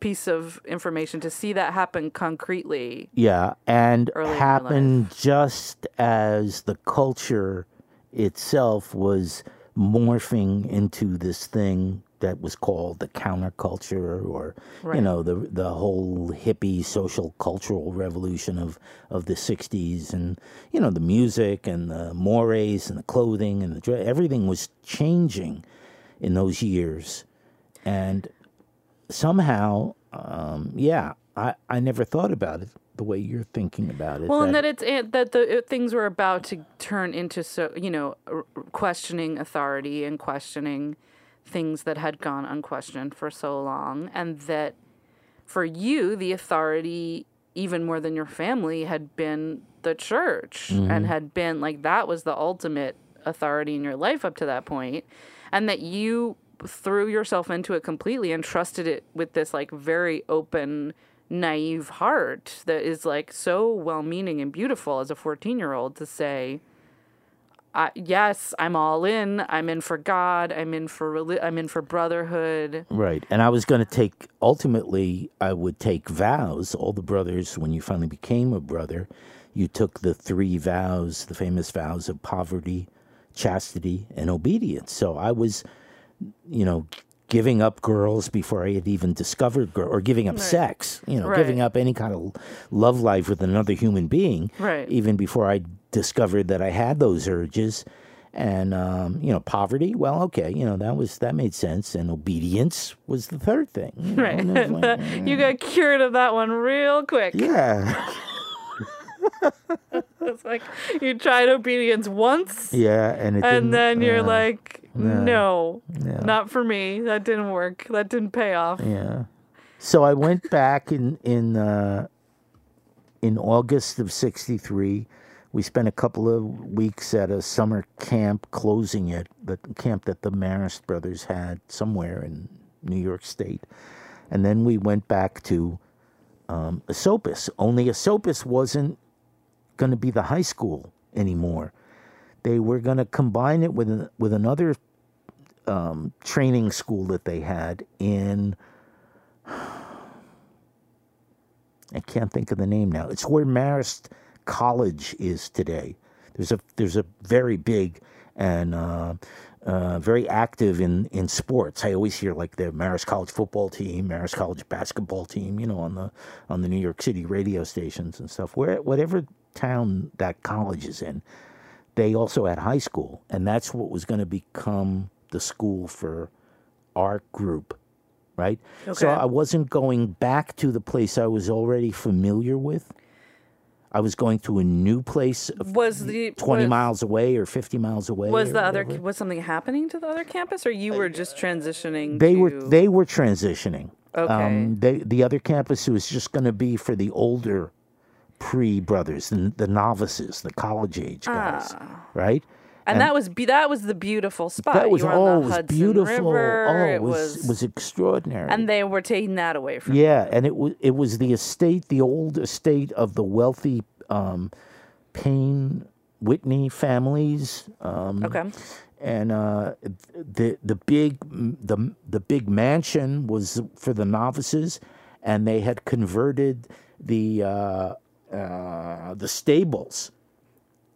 B: piece of information to see that happen concretely.
A: Yeah, and
B: early in your
A: happened just as the culture itself was morphing into this thing that was called the counterculture or you know the the whole hippie social cultural revolution of of the 60s and you know the music and the mores and the clothing and the everything was changing in those years and somehow, um, yeah, I, I never thought about it the way you're thinking about it.
B: Well, and that it's that the uh, things were about to turn into so you know r- questioning authority and questioning things that had gone unquestioned for so long, and that for you the authority even more than your family had been the church and had been like that was the ultimate authority in your life up to that point and that you threw yourself into it completely and trusted it with this like very open naive heart that is like so well-meaning and beautiful as a 14-year-old to say yes, I'm all in. I'm in for God. I'm in for I'm in for brotherhood.
A: right. And I was going to take, ultimately, I would take vows. All the brothers, when you finally became a brother, you took the three vows, the famous vows of poverty, chastity, and obedience. So I was, you know, giving up girls before I had even discovered girl, or giving up sex, you know,
B: Right.
A: giving up any kind of love life with another human being,
B: Right.
A: even before I discovered that I had those urges. And um, you know, poverty. Well, okay, you know that was that made sense, and obedience was the third thing. you know,
B: Right.
A: like,
B: you got cured of that one real quick.
A: yeah,
B: It's like you tried obedience once
A: yeah, and it didn't,
B: and then you're
A: uh,
B: like, no,
A: yeah.
B: not for me. That didn't work. That didn't pay off.
A: Yeah. So I went back in in uh, in August of '63. We spent a couple of weeks at a summer camp, closing it, the camp that the Marist brothers had somewhere in New York State, and then we went back to um, Esopus. Only Esopus wasn't going to be the high school anymore. They were going to combine it with with another um, training school that they had in. I can't think of the name now. It's where Marist College is today. There's a there's a very big and uh, uh, very active in, in sports. I always hear like the Marist College football team, Marist College basketball team, you know, on the on the New York City radio stations and stuff. Where whatever town that college is in, they also had high school, and that's what was going to become the school for our group, right?
B: Okay.
A: So I wasn't going back to the place I was already familiar with. I was going to a new place
B: Was the
A: 20
B: was,
A: miles away or 50 miles away.
B: Was
A: or
B: the other
A: whatever.
B: was something happening to the other campus, or you were just transitioning?
A: They were they were transitioning.
B: Okay.
A: Um, they, the other campus was just going to be for the older pre brothers, the, the novices, the college age guys, right?
B: and, that was be- that was the beautiful spot.
A: That was oh, it was beautiful.
B: River.
A: oh,
B: it
A: it was
B: was,
A: was extraordinary.
B: and they were taking that away from.
A: Yeah, and it was it was the estate, the old estate of the wealthy um, Payne Whitney families. Um,
B: Okay.
A: and uh, the the big the the big mansion was for the novices, and they had converted the uh, uh, the stables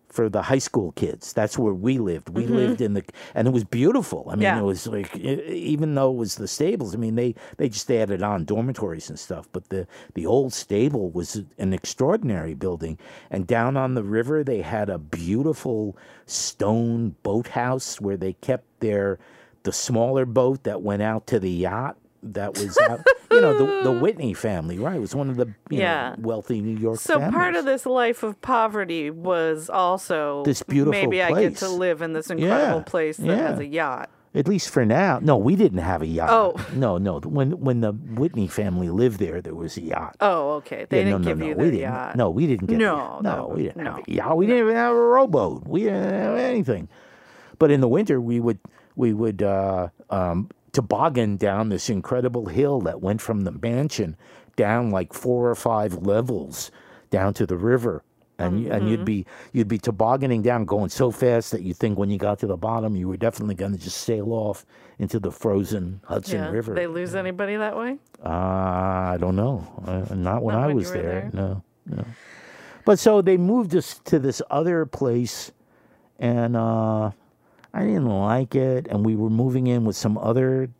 A: for the high school kids. That's where we lived. We lived in the, and it was beautiful. I mean,
B: Yeah.
A: it was like even though it was the stables. I mean, they they just added on dormitories and stuff. But the the old stable was an extraordinary building. And down on the river, they had a beautiful stone boathouse where they kept their the smaller boat that went out to the yacht. That was, out, you know, the the Whitney family, right? It was one of the you
B: Yeah.
A: know, wealthy New York.
B: So part of this life of poverty was also
A: This beautiful
B: Maybe I get to live in this incredible
A: Yeah,
B: place that
A: yeah.
B: has a yacht.
A: At least for now. No, we didn't have a yacht.
B: Oh.
A: No, no. When when the Whitney family lived there, there was a yacht.
B: Oh, okay. They
A: Yeah,
B: didn't
A: no,
B: give
A: no,
B: you
A: no.
B: the
A: didn't.
B: yacht.
A: No, we didn't get.
B: No,
A: no,
B: no,
A: we didn't
B: no.
A: have a yacht. We didn't even have a rowboat. We didn't have anything. But in the winter, we would we would uh, um, toboggan down this incredible hill that went from the mansion down like four or five levels down to the river. And, you and
B: Mm-hmm.
A: you'd be you'd be tobogganing down, going so fast that you think when you got to the bottom, you were definitely going to just sail off into the frozen Hudson
B: Yeah.
A: River.
B: They lose anybody that way?
A: Uh, I don't know. Uh, not when
B: Not
A: I
B: when
A: was there.
B: there?
A: No, no. But so they moved us to this other place, and uh, I didn't like it. And we were moving in with some other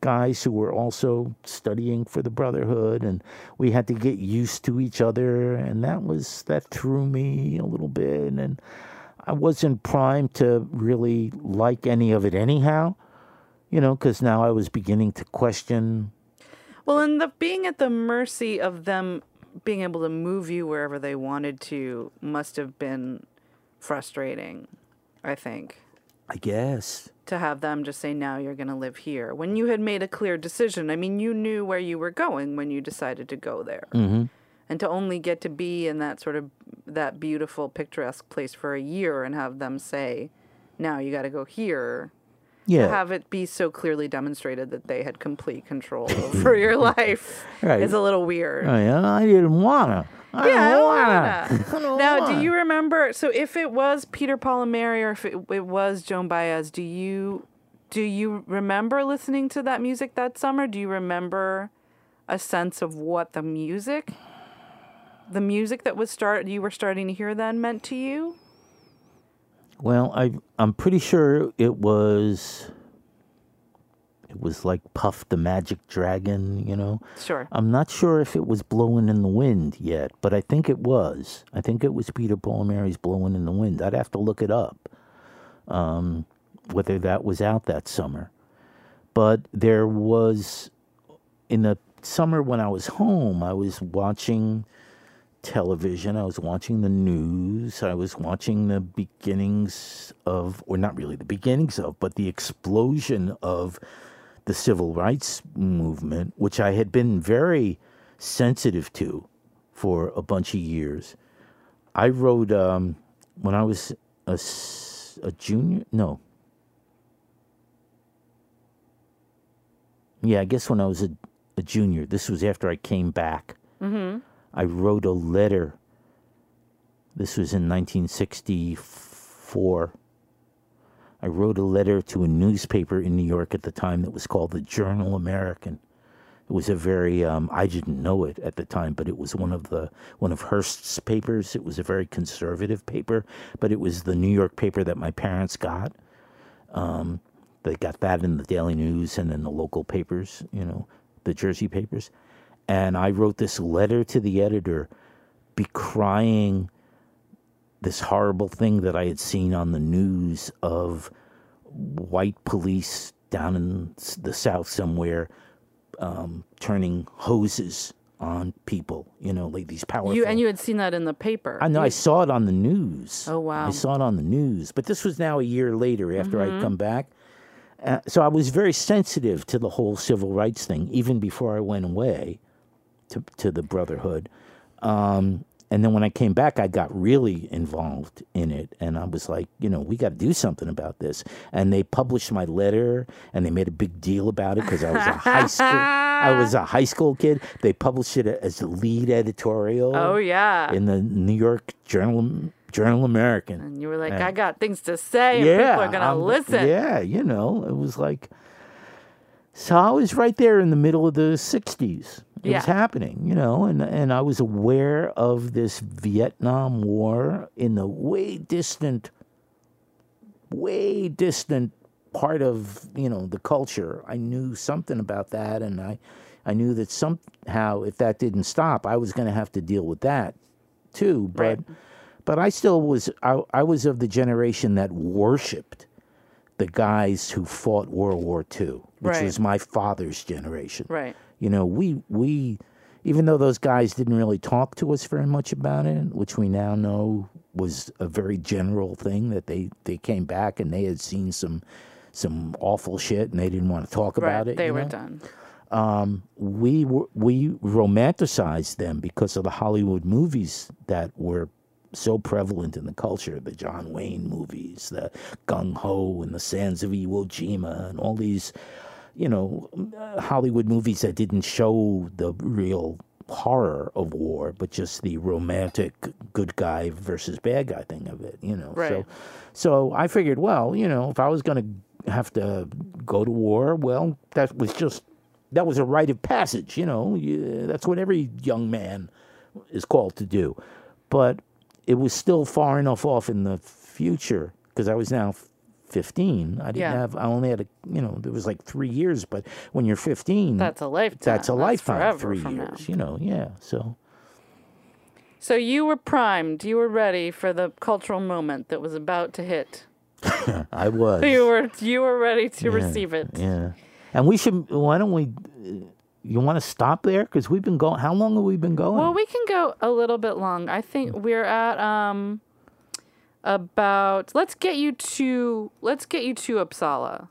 A: guys who were also studying for the Brotherhood, and we had to get used to each other, and that was that threw me a little bit, and I wasn't primed to really like any of it anyhow. You know, because now I was beginning to question
B: Well, and the being at the mercy of them being able to move you wherever they wanted to must have been frustrating, I think.
A: I guess.
B: To have them just say, now you're going to live here. When you had made a clear decision, I mean, you knew where you were going when you decided to go there.
A: Mm-hmm.
B: And to only get to be in that sort of that beautiful, picturesque place for a year and have them say, now you got to go here.
A: Yeah.
B: To have it be so clearly demonstrated that they had complete control over your life
A: Right.
B: is a little weird.
A: I, I didn't wanna. I
B: Yeah, I
A: don't wanna.
B: wanna.
A: I don't
B: Now,
A: wanna.
B: do you remember? So, if it was Peter Paul and Mary, or if it, it was Joan Baez, do you do you remember listening to that music that summer? Do you remember a sense of what the music, the music that was start you were starting to hear then meant to you?
A: Well, I I'm pretty sure it was. It was like Puff the Magic Dragon, you know.
B: Sure.
A: I'm not sure if it was blowing in the wind yet, but I think it was. I think it was Peter Paul and Mary's "Blowing in the Wind." I'd have to look it up, um, whether that was out that summer. But there was, in the summer when I was home, I was watching television. I was watching the news. I was watching the beginnings of, or not really the beginnings of, but the explosion of the civil rights movement, which I had been very sensitive to for a bunch of years. I wrote um, when I was a, a junior, no. Yeah, I guess when I was a, a junior. This was after I came back. I wrote a letter. This was in 1964. I wrote a letter to a newspaper in New York at the time that was called the Journal American. It was a very um, I didn't know it at the time, but it was one of the one of Hearst's papers. It was a very conservative paper, but it was the New York paper that my parents got. Um, they got that in the Daily News and in the local papers, you know, the Jersey papers. And I wrote this letter to the editor, decrying this horrible thing that I had seen on the news of white police down in the south somewhere um, turning hoses on people, you know, like these powerful.
B: You and you had seen that in the paper.
A: I know. I saw it on the news.
B: Oh, wow.
A: I saw it on the news, but this was now a year later after
B: Mm-hmm.
A: I'd come back. Uh, so I was very sensitive to the whole civil rights thing, even before I went away to to the Brotherhood. Um, and then when I came back, I got really involved in it, and I was like, you know, we got to do something about this. And they published my letter, and they made a big deal about it because I was a high school. I was a high school kid. They published it as the lead editorial
B: Oh yeah.
A: in the New York Journal Journal American.
B: and you were like,
A: Yeah.
B: I got things to say, and people are gonna
A: I'm-
B: listen.
A: Yeah, you know, it was like. So I was right there in the middle of the '60s. It was happening, you know, and and I was aware of this Vietnam War in the way distant, way distant part of you know the culture. I knew something about that, and I, I knew that somehow if that didn't stop, I was going to have to deal with that, too. But,
B: Right.
A: but I still was. I, I was of the generation that worshipped the guys who fought World War II, which
B: Right.
A: was my father's generation.
B: Right.
A: You know, we we even though those guys didn't really talk to us very much about it, which we now know was a very general thing that they they came back and they had seen some some awful shit, and they didn't want to talk about
B: right.
A: it.
B: They were
A: know?
B: done.
A: Um, we were, we romanticized them because of the Hollywood movies that were so prevalent in the culture the John Wayne movies, the Gung Ho and the Sands of Iwo Jima, and all these, you know, Hollywood movies that didn't show the real horror of war, but just the romantic good guy versus bad guy thing of it, you know.
B: Right.
A: So, so I figured, well, you know, if I was going to have to go to war, well, that was just that was a rite of passage, you know. You, that's what every young man is called to do. But it was still far enough off in the future because I was now 15. I didn't
B: Yeah.
A: have, I only had a, you know, there was like three years. But when you're 15,
B: That's a lifetime.
A: that's a lifetime, three
B: from now.
A: years, you know, yeah. So,
B: So you were primed. You were ready for the cultural moment that was about to hit.
A: I was.
B: You were you were ready to
A: Yeah,
B: receive it.
A: Yeah. And we should, why don't we, you want to stop there? Because we've been going, how long have we been going?
B: Well, we can go a little bit long. I think we're at um about let's get you to let's get you to Upsala.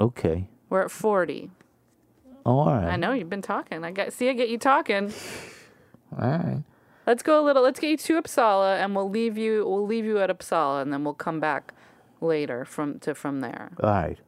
A: okay.
B: We're at 40.
A: Oh, all right.
B: I know you've been talking. I got see I get you talking.
A: All right.
B: Let's go a little. Let's get you to Upsala, and we'll leave you. We'll leave you at Upsala, and then we'll come back later from to from there.
A: All right.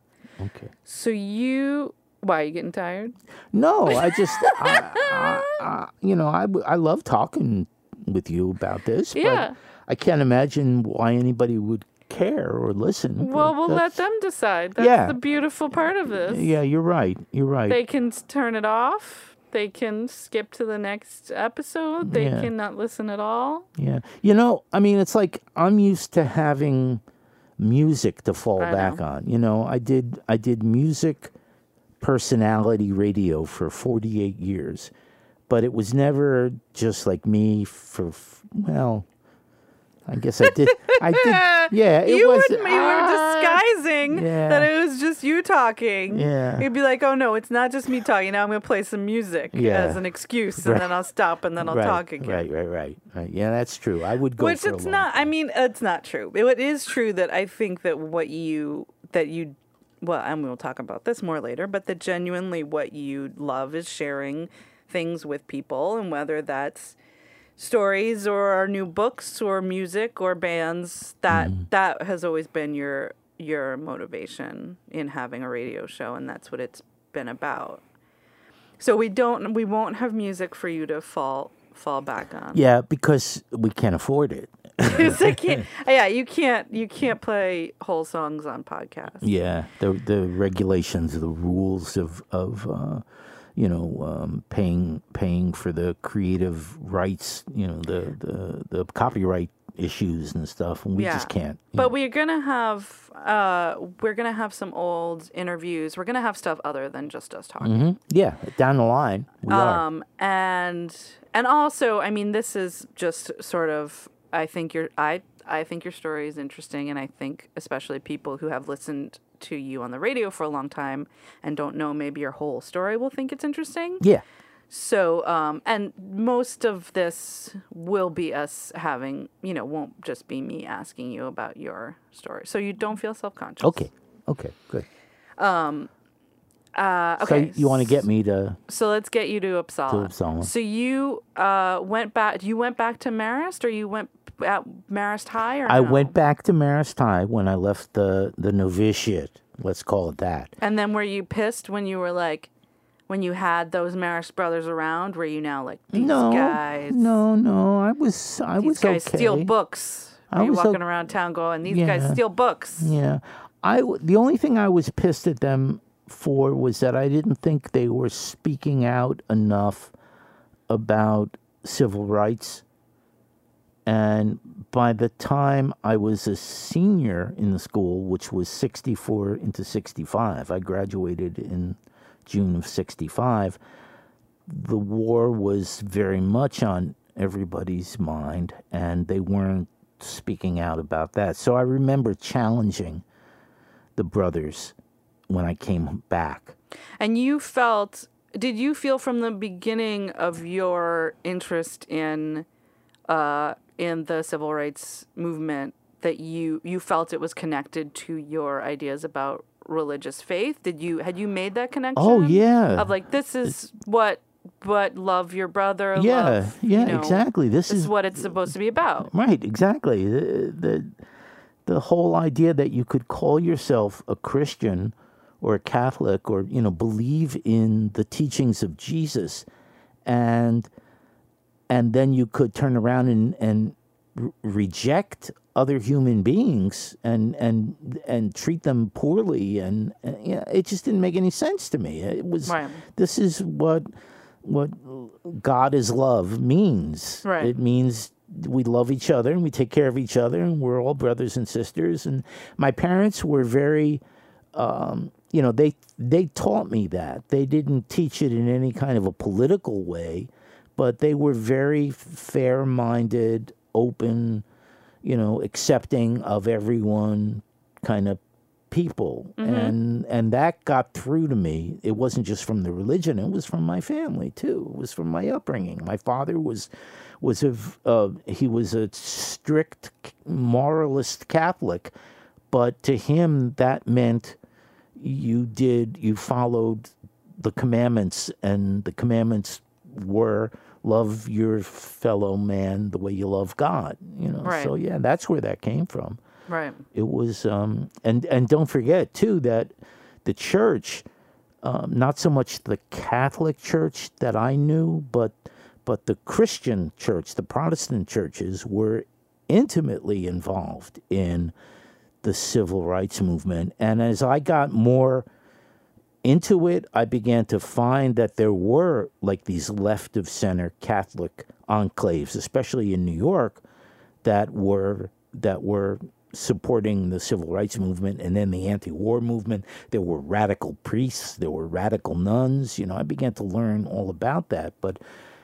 A: Okay.
B: So you, why are you getting tired?
A: No, I just, I, I, I, you know, I, I love talking with you about this.
B: Yeah.
A: But I can't imagine why anybody would care or listen.
B: Well, we'll let them decide. That's
A: Yeah.
B: the beautiful part of this.
A: Yeah, you're right. You're right.
B: They can turn it off. They can skip to the next episode. They
A: Yeah.
B: can not listen at all.
A: yeah. You know, I mean, it's like I'm used to having music to fall
B: I
A: back
B: know.
A: on. You know, I did I did music personality radio for 48 years. But it was never just like me for well, I guess I did I did yeah, it
B: you
A: was
B: wouldn't. You were
A: ah,
B: disguising
A: yeah.
B: that it was just you talking.
A: Yeah.
B: You'd be like, "Oh no, it's not just me talking. Now I'm gonna play some music
A: Yeah.
B: as an excuse, and then I'll stop, and then I'll
A: right,
B: talk again."
A: Right, right, right, right. Yeah, that's true. I would go
B: Which it's not. I mean, it's not true. It is true that I think that what you that you well, and we'll talk about this more later, but that genuinely what you love is sharing things with people, and whether that's stories or our new books or music or bands, that
A: Mm-hmm.
B: that has always been your your motivation in having a radio show, and that's what it's been about. So we don't, we won't have music for you to fall fall back on.
A: Yeah, because we can't afford it.
B: Can't. Yeah, you can't. You can't play whole songs on podcasts.
A: Yeah, the the regulations, the rules of of uh, you know um, paying paying for the creative rights, you know the the the copyright issues and stuff, and we
B: Yeah.
A: just can't.
B: But
A: know.
B: we're gonna have. Uh, we're gonna have some old interviews. We're gonna have stuff other than just us talking.
A: Mhm. yeah, down the line we are.
B: Um, and and also, I mean, this is just sort of. I think your I I think your story is interesting, and I think especially people who have listened to you on the radio for a long time and don't know maybe your whole story will think it's interesting.
A: Yeah,
B: So, um, and most of this will be us having, you know, won't just be me asking you about your story. So you don't feel self conscious.
A: okay, okay, good.
B: Uh,
A: So
B: okay.
A: you want to get me to?
B: So let's get you to Upsala.
A: To Upsala.
B: So you uh, went back. You went back to Marist, or you went at Marist High, or
A: I
B: no?
A: went back to Marist High when I left the the novitiate. Let's call it that.
B: And then were you pissed when you were like, when you had those Marist brothers around? Were you now like these
A: no,
B: guys?
A: no, no. I was I
B: These
A: was
B: guys
A: okay.
B: steal books.
A: I
B: Are
A: was
B: walking
A: o-
B: around town going, these guys steal books?
A: Yeah, I. the only thing I was pissed at them for was that I didn't think they were speaking out enough about civil rights. And by the time I was a senior in the school, which was 64 into 65, I graduated in June of 65, the war was very much on everybody's mind, and they weren't speaking out about that. So I remember challenging the brothers when I came back.
B: And you felt, did you feel from the beginning of your interest in, uh, in the civil rights movement that you you felt it was connected to your ideas about religious faith? Did you had you made that connection?
A: Oh yeah.
B: Of like this is what what love your brother.
A: yeah,
B: love, you
A: yeah,
B: know,
A: exactly. This,
B: This
A: is
B: is what it's supposed to be about.
A: Right, exactly. The, the the whole idea that you could call yourself a Christian or a Catholic or you know believe in the teachings of Jesus and and then you could turn around and and r- reject other human beings and and and treat them poorly and, and yeah, it just didn't make any sense to me. It was
B: Right.
A: this is what what God is love means.
B: Right.
A: It means we love each other and we take care of each other and we're all brothers and sisters. And my parents were very, um, you know, they they taught me that. They didn't teach it in any kind of a political way, but they were very fair-minded, open, you know, accepting of everyone kind of people. And and that got through to me. It wasn't just from the religion. It was from my family too. It was from my upbringing. My father was was a uh, he was a strict moralist catholic but to him that meant you did you followed the commandments and the commandments were love your fellow man the way you love god you know
B: Right.
A: so yeah that's where that came from
B: Right.
A: it was um and and don't forget too that the church um, not so much the catholic church that i knew but but the christian church the protestant churches were intimately involved in the civil rights movement and as i got more into it i began to find that there were like these left of center catholic enclaves especially in new york that were that were supporting the civil rights movement and then the anti-war movement. There were radical priests there were radical nuns you know i began to learn all about that. But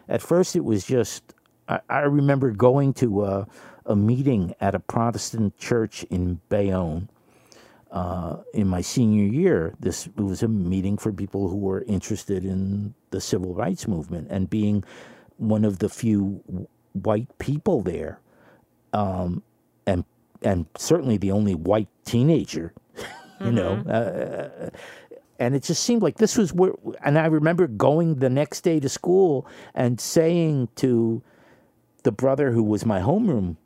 A: at first it was just i, I remember going to a, a meeting at a protestant church in bayonne uh, in my senior year, this was a meeting for people who were interested in the civil rights movement and being one of the few white people there, um, and and certainly the only white teenager, you know. Uh, and it just seemed like this was where, and I remember going the next day to school and saying to the brother who was my homeroom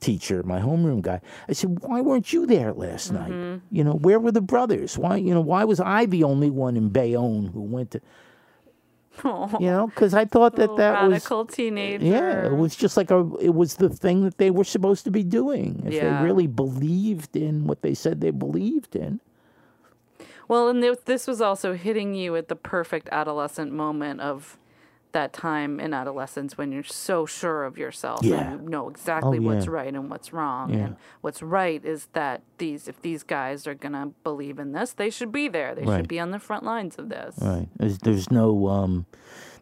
A: teacher, my homeroom guy. I said, "Why weren't you there last night? Mm-hmm. You know, where were the brothers? Why, you know, why was I the only one in Bayonne who went to, oh, you know, because I thought that that was."
B: radical teenager.
A: Yeah, it was just like a. It was the thing that they were supposed to be doing. If
B: Yeah.
A: they really believed in what they said they believed in.
B: Well, and this was also hitting you at the perfect adolescent moment of that time in adolescence when you're so sure of yourself
A: Yeah.
B: and you know exactly
A: Oh,
B: what's
A: yeah.
B: right and what's wrong.
A: Yeah.
B: And what's right is that these if these guys are gonna believe in this, they should be there. They
A: Right.
B: should be on the front lines of this.
A: Right. There's, there's no um,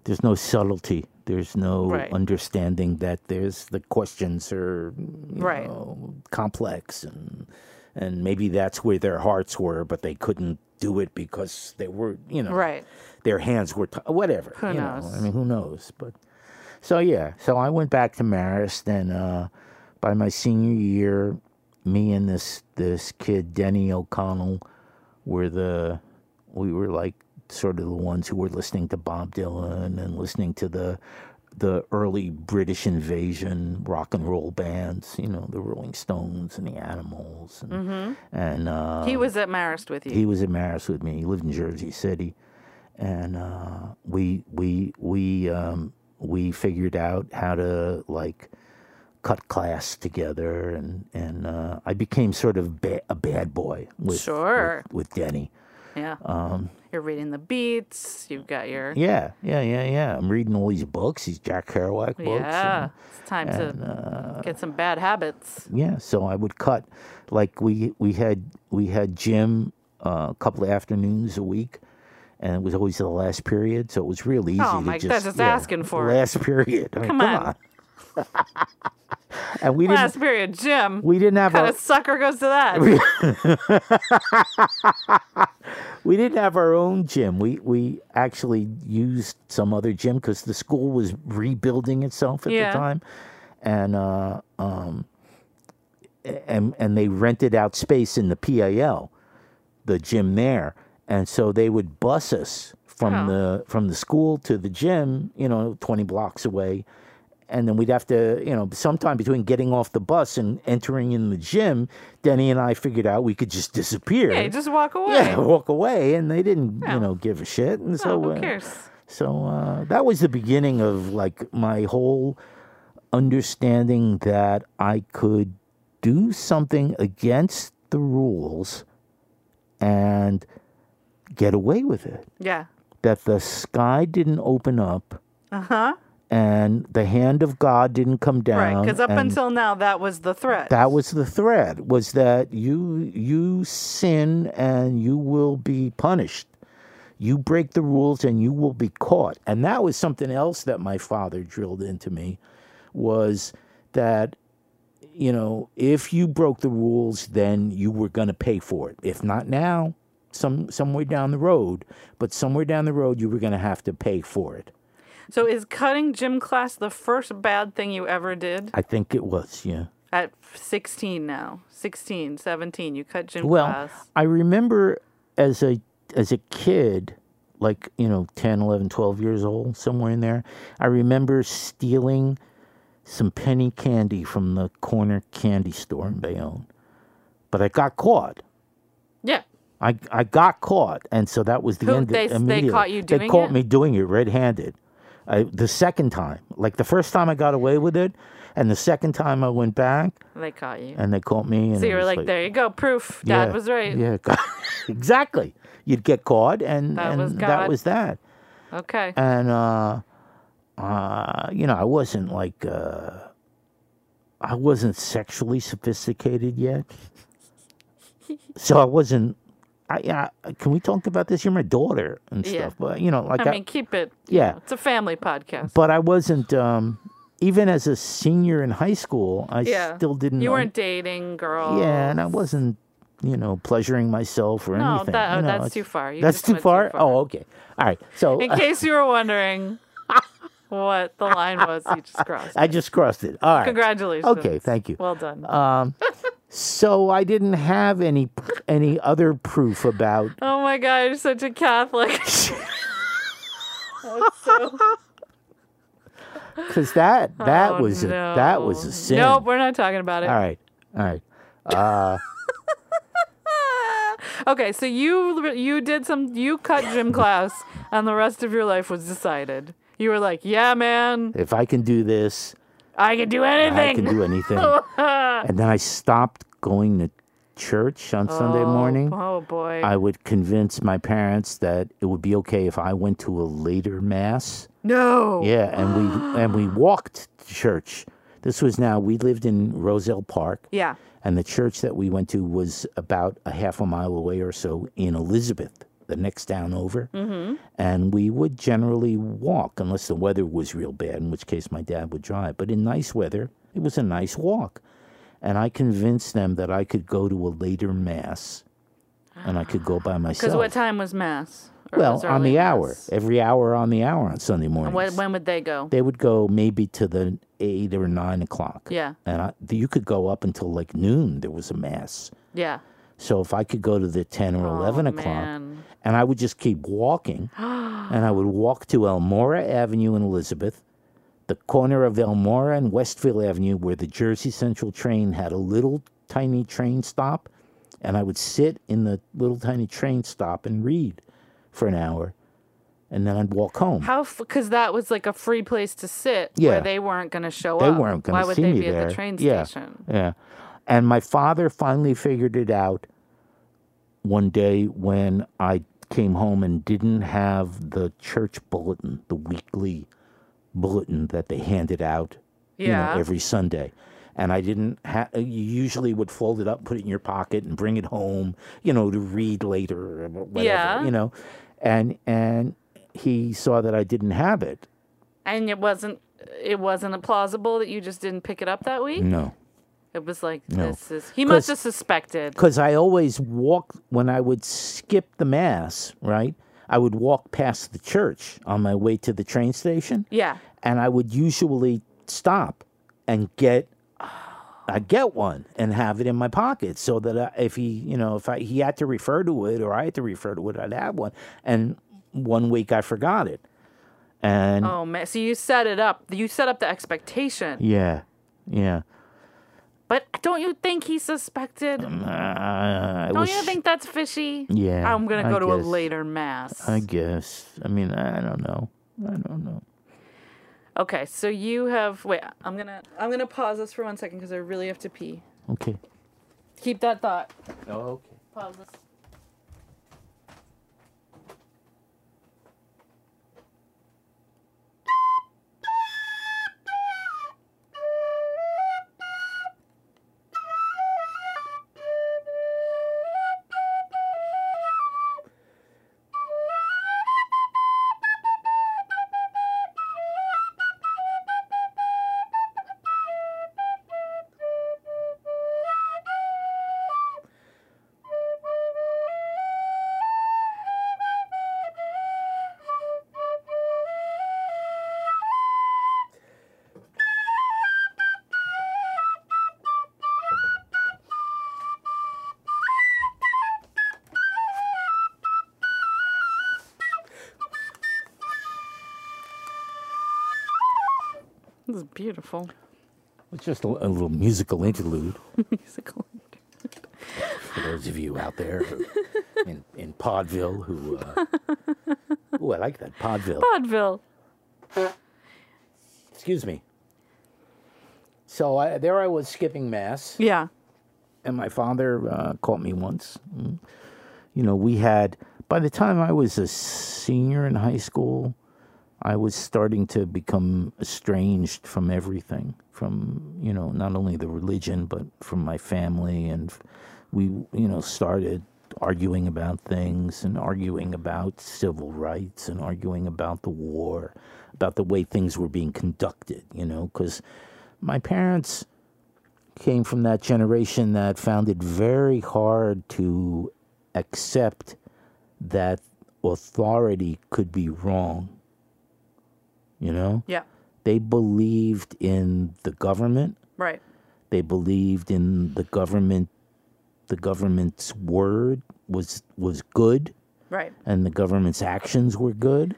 A: there's no subtlety. There's no
B: Right.
A: understanding that there's the questions are
B: Right.
A: know, complex and and maybe that's where their hearts were, but they couldn't do it because they were you know
B: Right.
A: Their hands were t- whatever.
B: Who
A: you
B: knows?
A: Know? I mean, who knows? But so yeah, so I went back to Marist, and uh, by my senior year, me and this this kid Denny O'Connell were the we were like sort of the ones who were listening to Bob Dylan and listening to the the early British invasion rock and roll bands, you know, the Rolling Stones and the Animals, and, and uh,
B: He was at Marist with you.
A: he was in Marist with me. He lived in Jersey City, and uh, we we we um, we figured out how to like cut class together, and and uh, I became sort of ba- a bad boy with
B: Sure.
A: with, with Denny.
B: yeah. You're reading the beats. You've got your
A: Um, Yeah, yeah, yeah, yeah. I'm reading all these books, these Jack Kerouac books.
B: yeah.
A: and-
B: It's time
A: and,
B: to get some bad habits.
A: yeah so i would cut like we we had we had gym uh, a couple of afternoons a week and it was always the last period so it was real easy
B: Oh,
A: to
B: Mike,
A: just,
B: that's just
A: yeah,
B: asking for it.
A: last period I mean,
B: Come on.
A: and we
B: Last
A: didn't
B: period, gym.
A: we didn't have
B: kind
A: our
B: of sucker goes to that?
A: we didn't have our own gym we we actually used some other gym because the school was rebuilding itself at
B: Yeah.
A: the time and uh um and and they rented out space in the PAL the gym there, and so they would bus us from
B: Oh.
A: the from the school to the gym, you know, twenty blocks away, and then we'd have to, you know, sometime between getting off the bus and entering in the gym, Denny and I figured out we could just disappear.
B: Yeah, just walk away.
A: Yeah, walk away, and they didn't, you know, give a shit. And so,
B: oh, who
A: uh, so uh, that was the beginning of like my whole understanding that I could do something against the rules and get away with it.
B: Yeah.
A: That the sky didn't open up
B: Uh huh.
A: and the hand of God didn't come down.
B: Right. Because up until now, that was the threat.
A: that was the threat was that you you sin and you will be punished you break the rules and you will be caught and that was something else that my father drilled into me was that you know if you broke the rules then you were going to pay for it if not now some somewhere down the road but somewhere down the road you were going to have to pay for it
B: so is cutting gym class the first bad thing you ever did?
A: i think it was yeah
B: At 16 now. 16, 17, you cut gym
A: Well,
B: class.
A: I remember as a as a kid, like, you know, 10, 11, 12 years old, somewhere in there, I remember stealing some penny candy from the corner candy store in Bayonne. But I got caught.
B: Yeah.
A: I, I got caught, and so that was the
B: Who-
A: end.
B: they- they
A: immediately.
B: caught you
A: They caught
B: it?
A: me doing it red-handed. I, the second time, like the first time I got away with it, and the second time I went back,
B: They caught you.
A: and they caught me. And
B: so you were
A: was
B: like, there you go, proof. Dad was right.
A: Yeah, exactly. You'd get caught, and
B: That
A: and
B: was
A: that was that.
B: Okay.
A: And uh, uh, you know, I wasn't like uh, I wasn't sexually sophisticated yet, so I wasn't. I, I can we talk about this? You're my daughter and
B: Yeah.
A: stuff, but you know, like
B: I mean, keep it.
A: yeah.
B: It's a family podcast.
A: but I wasn't. Um, even as a senior in high school, I
B: yeah.
A: still didn't.
B: You weren't dating girls.
A: Yeah, and I wasn't, you know, pleasuring myself or
B: No,
A: anything.
B: that-
A: you know,
B: that's too far. You
A: that's too
B: went too
A: far?
B: far.
A: Oh, okay. All right. So
B: In case you were wondering what the line was, you just crossed.
A: I just crossed it. All right.
B: Congratulations.
A: Okay, thank you.
B: Well done.
A: Um, so I didn't have any any other proof about.
B: oh my God, you're such a Catholic.
A: Because that that
B: Oh,
A: was a, that was a sin.
B: Nope, we're not talking about it.
A: All right. All right. Uh,
B: Okay, so you you did some you cut gym class, and the rest of your life was decided. You were like, yeah, man,
A: if I can do this,
B: I can do anything.
A: I can do anything. and then I stopped going to church on Sunday
B: Oh,
A: morning.
B: Oh boy.
A: I would convince my parents that it would be okay if I went to a later mass.
B: no.
A: Yeah, and we and we walked to church. This was now we lived in Roselle Park,
B: Yeah.
A: and the church that we went to was about a half a mile away or so in Elizabeth, the next town over. Mm-hmm. And we would generally walk unless the weather was real bad, in which case my dad would drive. But in nice weather, it was a nice walk. And I convinced them that I could go to a later mass, and I could go by myself.
B: Because what time was mass? Or
A: Well,
B: was
A: on the hour, every hour on the hour on Sunday mornings.
B: When, when would they go?
A: They would go maybe to the eight or nine o'clock.
B: Yeah.
A: And I, you could go up until like noon. There was a mass.
B: Yeah.
A: So if I could go to the ten or oh, eleven
B: oh,
A: o'clock,
B: Man.
A: and I would just keep walking, and I would walk to Elmora Avenue in Elizabeth, the corner of Elmora and Westfield Avenue, where the Jersey Central train had a little tiny train stop, and I would sit in the little tiny train stop and read for an hour, and then I'd walk home.
B: How? Because that was like a free place to sit.
A: Yeah.
B: Where they weren't going to show
A: They
B: up.
A: weren't going to
B: Why
A: to
B: would
A: see
B: they
A: me
B: be
A: there.
B: at the train
A: yeah,
B: station?
A: Yeah. And my father finally figured it out one day when I came home and didn't have the church bulletin, the weekly bulletin that they handed out you
B: Yeah.
A: know, every Sunday. And I didn't have, uh, you usually would fold it up, put it in your pocket, and bring it home, you know, to read later or whatever,
B: Yeah.
A: you know. And, and he saw that I didn't have it.
B: And it wasn't. It wasn't plausible that you just didn't pick it up that week.
A: No.
B: It was like
A: No.
B: this is. He must have suspected.
A: because I always walk when I would skip the mass, right? I would walk past the church on my way to the train station,
B: Yeah.
A: and I would usually stop and get I'd get one and have it in my pocket so that I, if he, you know, if I, he had to refer to it or I had to refer to it, I'd have one. And one week I forgot it. And
B: Oh man, so you set it up. You set up the expectation.
A: yeah, yeah.
B: But don't you think he suspected?
A: Uh,
B: don't
A: was-
B: you think that's fishy?
A: Yeah,
B: I'm gonna
A: I
B: go to a later mass.
A: I guess. I mean, I don't know. I don't know.
B: Okay, so you have wait. I'm gonna I'm gonna pause this for one second because I really have to pee.
A: Okay.
B: Keep that thought.
A: Oh, okay.
B: Pause this. Beautiful.
A: It's just a, a little musical interlude
B: Musical. interlude.
A: for those of you out there who, in, in Podville who. Uh, oh, I like that. Podville.
B: Vaudeville.
A: Excuse me. So I, there I was skipping Mass.
B: Yeah.
A: and my father uh, caught me once. Mm. You know, we had by the time I was a senior in high school, I was starting to become estranged from everything, from you know not only the religion but from my family, and we you know started arguing about things and arguing about civil rights and arguing about the war, about the way things were being conducted. You know, because my parents came from that generation that found it very hard to accept that authority could be wrong. You know?
B: Yeah.
A: They believed in the government.
B: Right.
A: They believed in the government the government's word was was good
B: Right.
A: and the government's actions were good.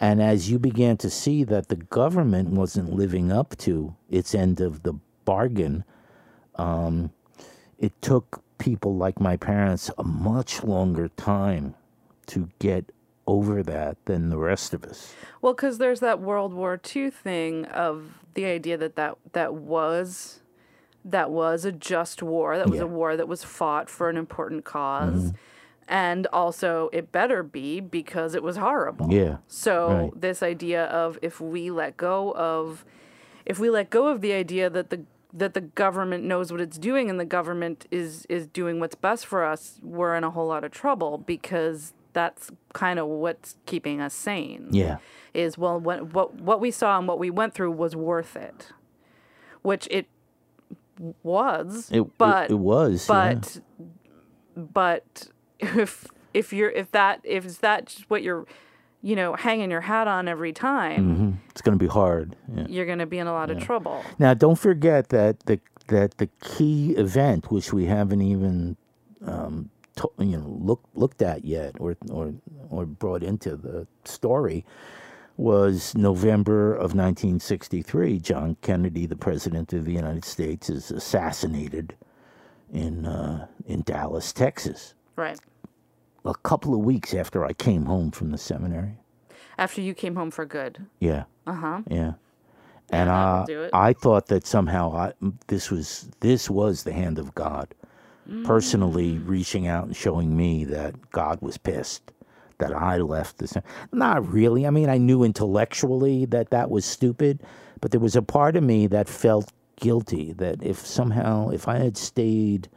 A: And as you began to see that the government wasn't living up to its end of the bargain, um, it took people like my parents a much longer time to get over that than the rest of us.
B: Well, because there's that World War II thing of the idea that that, that was that was a just war. That was
A: Yeah.
B: a war that was fought for an important because mm-hmm. And also, it better be because it was horrible.
A: Yeah.
B: So
A: Right.
B: this idea of if we let go of, if we let go of the idea that the that the government knows what it's doing and the government is is doing what's best for us, we're in a whole lot of trouble because that's kind of what's keeping us sane.
A: Yeah.
B: Is well, what what what we saw and what we went through was worth it, which it was.
A: It, it-
B: but
A: it, was. yeah.
B: but but if if you're if that if is that just what you're you know hanging your hat on every time
A: Mhm. it's going to be hard. Yeah.
B: you're going to be in a lot of trouble
A: Now, don't forget that the that the key event, which we haven't even um, to, you know look, looked at yet, or or or brought into the story, was November of 1963. John Kennedy, the president of the United States, is assassinated in uh, in Dallas, Texas.
B: right
A: A couple of weeks after I came home from the seminary.
B: after you came home for good
A: Yeah.
B: uh-huh
A: Yeah. And uh. I thought that somehow I, this was this was the hand of God, personally reaching out and showing me that God was pissed that I left this. Not really. I mean, I knew intellectually that that was stupid, but there was a part of me that felt guilty that if somehow if I had stayed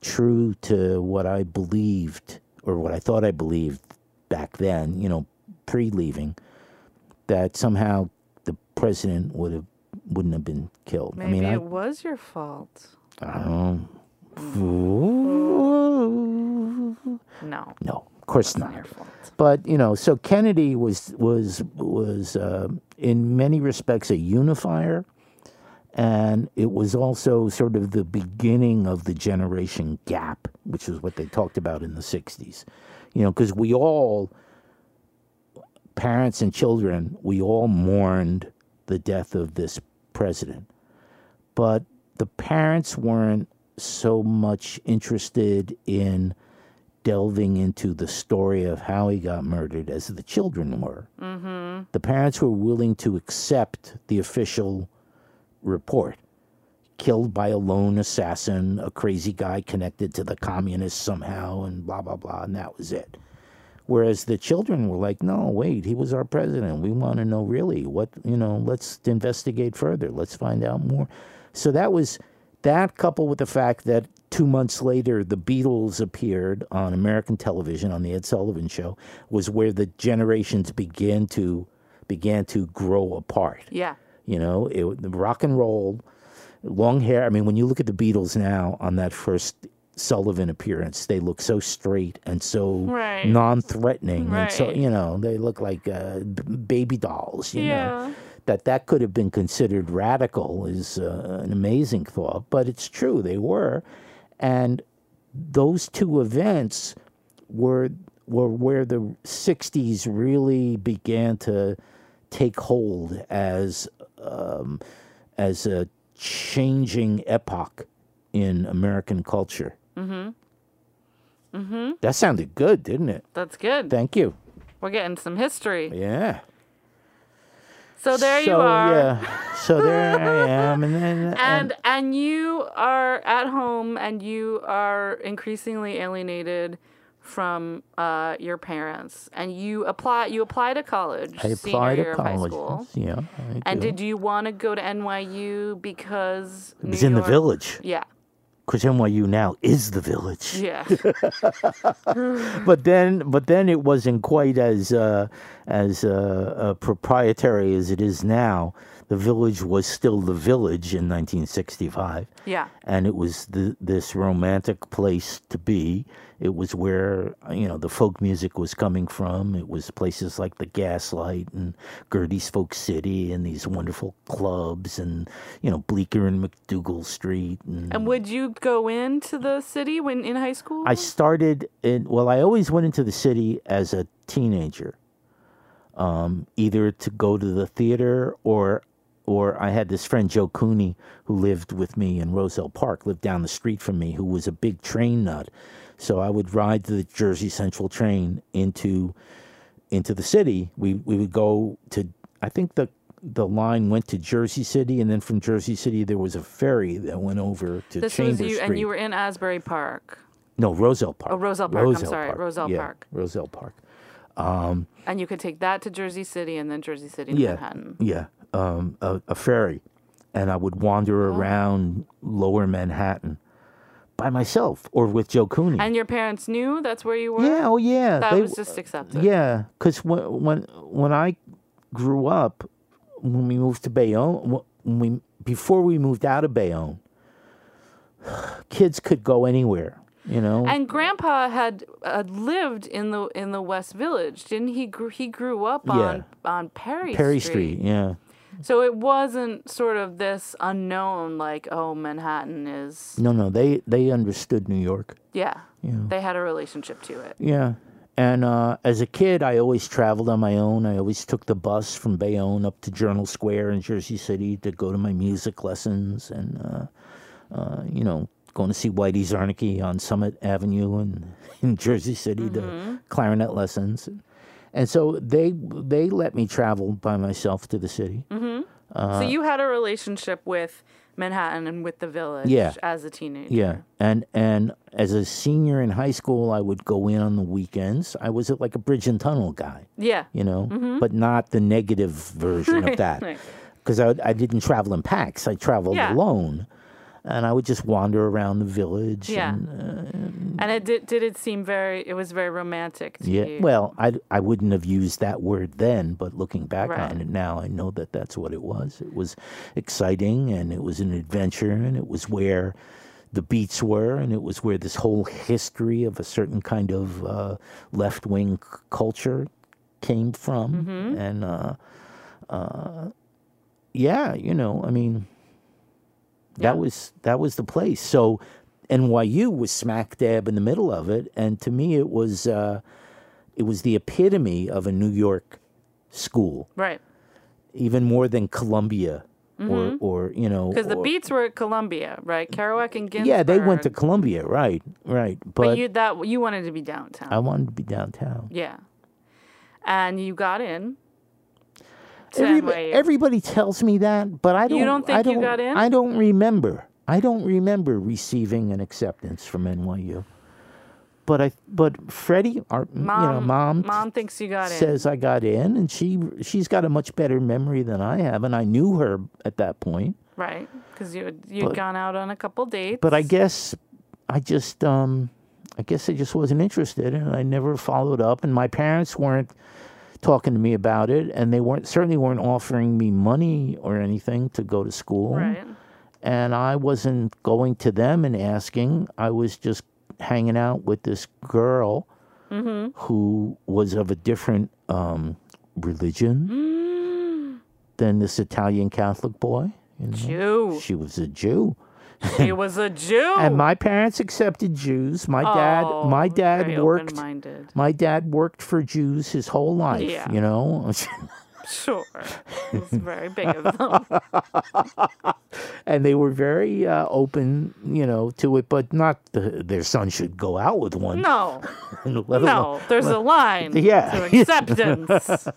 A: true to what I believed or what I thought I believed back then, you know, pre-leaving, that somehow the president would have wouldn't have been killed.
B: maybe
A: I mean, I,
B: it was your fault
A: I don't know.
B: No
A: No, of course
B: not
A: not. But you know, so Kennedy was was was uh, in many respects a unifier, and it was also sort of the beginning of the generation gap, which is what they talked about in the 60s. You know, because we all, parents and children, we all mourned the death of this president. But the parents weren't so much interested in delving into the story of how he got murdered as the children were. Mm-hmm. The parents were willing to accept the official report. Killed by a lone assassin, a crazy guy connected to the communists somehow, and blah, blah, blah, and that was it. Whereas the children were like, no, wait, he was our president. We want to know really what, you know, let's investigate further. Let's find out more. So that was that coupled with the fact that two months later the Beatles appeared on American television on the Ed Sullivan Show was where the generations began to began to grow apart.
B: Yeah.
A: You know, it, rock and roll, long hair. I mean, when you look at the Beatles now on that first Sullivan appearance, they look so straight and so
B: Right.
A: non-threatening, and so you know they look like uh, b- baby dolls. You know
B: Yeah.
A: That that could have been considered radical is uh, an amazing thought, but it's true they were, and those two events were were where the '60s really began to take hold as um, as a changing epoch in American culture. Mm-hmm. Mm-hmm. That sounded good, didn't it?
B: That's good.
A: Thank you.
B: We're getting some history.
A: Yeah.
B: So there you are.
A: Yeah. So there I am, and then
B: And and you are at home and you are increasingly alienated from uh, your parents and you apply you apply to college
A: I
B: senior
A: applied to college.
B: school.
A: Yeah.
B: And
A: do.
B: did you want to go to NYU because
A: It was
B: New
A: in the village
B: Yeah.
A: Because NYU now is the village.
B: Yeah.
A: But then, but then it wasn't quite as uh, as uh, uh, proprietary as it is now. The village was still the village in 1965.
B: yeah.
A: and it was the, this romantic place to be. It was where you know the folk music was coming from. It was places like the Gaslight and Gerde's Folk City, and these wonderful clubs, and you know Bleecker and MacDougal Street. And,
B: And would you go into the city when in high school?
A: I started in well, I always went into the city as a teenager, um, either to go to the theater or or I had this friend Joe Cooney who lived with me in Roselle Park, lived down the street from me, who was a big train nut. So I would ride the Jersey Central train into into the city. We we would go to I think the the line went to Jersey City, and then from Jersey City there was a ferry that went over to
B: this
A: Chambers
B: was you,
A: Street.
B: and you were in Asbury Park,
A: No, Roselle Park.
B: Oh, Roselle Park, I'm sorry, Roselle
A: yeah,
B: Park.
A: Roselle Park.
B: and you could take that to Jersey City and then Jersey City to
A: Yeah,
B: Manhattan.
A: yeah. Um, a, a ferry, and I would wander
B: Oh.
A: around Lower Manhattan by myself or with Joe Cooney.
B: And your parents knew that's where you were.
A: yeah, oh yeah.
B: that
A: they-
B: was just accepted.
A: Yeah, because when when when I grew up, when we moved to Bayonne, when we before we moved out of Bayonne, kids could go anywhere. You know,
B: And Grandpa had uh, lived in the in the West Village, didn't he? Gr- he grew up on
A: Yeah.
B: on Perry,
A: Perry Street. Yeah,
B: So it wasn't sort of this unknown, like oh, Manhattan is.
A: no, no, they they understood New York.
B: Yeah,
A: Yeah.
B: they had a relationship to it.
A: Yeah. And uh, as a kid, I always traveled on my own. I always took the bus from Bayonne up to Journal Square in Jersey City to go to my music lessons and, uh, uh, you know, going to see Whitey Zarnicki on Summit Avenue in, in Jersey City to clarinet lessons. And so they they let me travel by myself to the city. Mm-hmm.
B: so uh, you had a relationship with Manhattan and with the village
A: Yeah.
B: as a teenager.
A: Yeah, and and as a senior in high school, I would go in on the weekends. I was like a bridge and tunnel guy.
B: Yeah.
A: you know, mm-hmm. but not the negative version of that.
B: Right.
A: Because I, I didn't travel in packs, I traveled
B: Yeah.
A: alone. And I would just wander around the village.
B: Yeah.
A: And, uh,
B: And it did. Did it seem very? It was very romantic to
A: yeah.
B: you.
A: Well, I, I wouldn't have used that word then, but looking back
B: Right.
A: on it now, I know that that's what it was. It was exciting and it was an adventure and it was where the beats were and it was where this whole history of a certain kind of uh, left wing c- culture came from. And uh, uh, yeah, you know, I mean, That
B: Yeah.
A: was that was the place. So NYU was smack dab in the middle of it, and to me, it was uh, it was the epitome of a New York school,
B: Right.
A: even more than Columbia or or you know
B: Because the beats were at Columbia, right? Kerouac and Ginsberg.
A: Yeah, they went to Columbia, right, right. But,
B: But you that you wanted to be downtown.
A: I wanted to be downtown.
B: yeah. And you got in.
A: Everybody, everybody tells me that, but I don't.
B: You don't think
A: I
B: you
A: don't,
B: got in?
A: I don't remember. I don't remember receiving an acceptance from NYU. But I, but Freddie, our
B: mom,
A: you know, mom,
B: mom thinks you got in.
A: says I got in, and she she's got a much better memory than I have, and I knew her at that point.
B: Right. Because you you'd
A: But-
B: gone out on a couple dates.
A: But I guess I just um I guess I just wasn't interested and I never followed up and my parents weren't talking to me about it and they weren't certainly weren't offering me money or anything to go to school.
B: Right.
A: And I wasn't going to them and asking. I was just hanging out with this girl
B: Mm-hmm.
A: who was of a different um, religion
B: Mm.
A: than this Italian Catholic boy. You know?
B: Jew.
A: She was a Jew.
B: He was a Jew.
A: And my parents accepted Jews. My dad,
B: Oh,
A: my dad worked.
B: Open-minded.
A: My dad worked for Jews his whole life.
B: Yeah.
A: You know,
B: Sure. It's very big of them.
A: and they were very uh, open, you know, to it. But not the, their son should go out with one.
B: No.
A: let alone-
B: No. There's a line
A: Yeah.
B: to acceptance.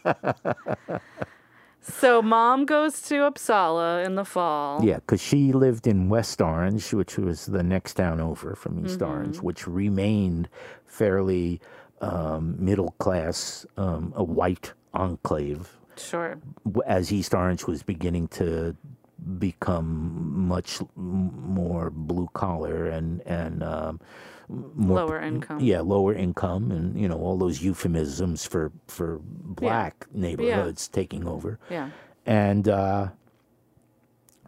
B: So mom goes to Upsala in the fall.
A: Yeah, because she lived in West Orange, which was the next town over from East
B: Mm-hmm.
A: Orange, which remained fairly um, middle class, um, a white enclave.
B: Sure.
A: as East Orange was beginning to become much more blue collar and and um, more
B: Lower income.
A: yeah lower income and you know all those euphemisms for for black neighborhoods taking over
B: Yeah.
A: and uh,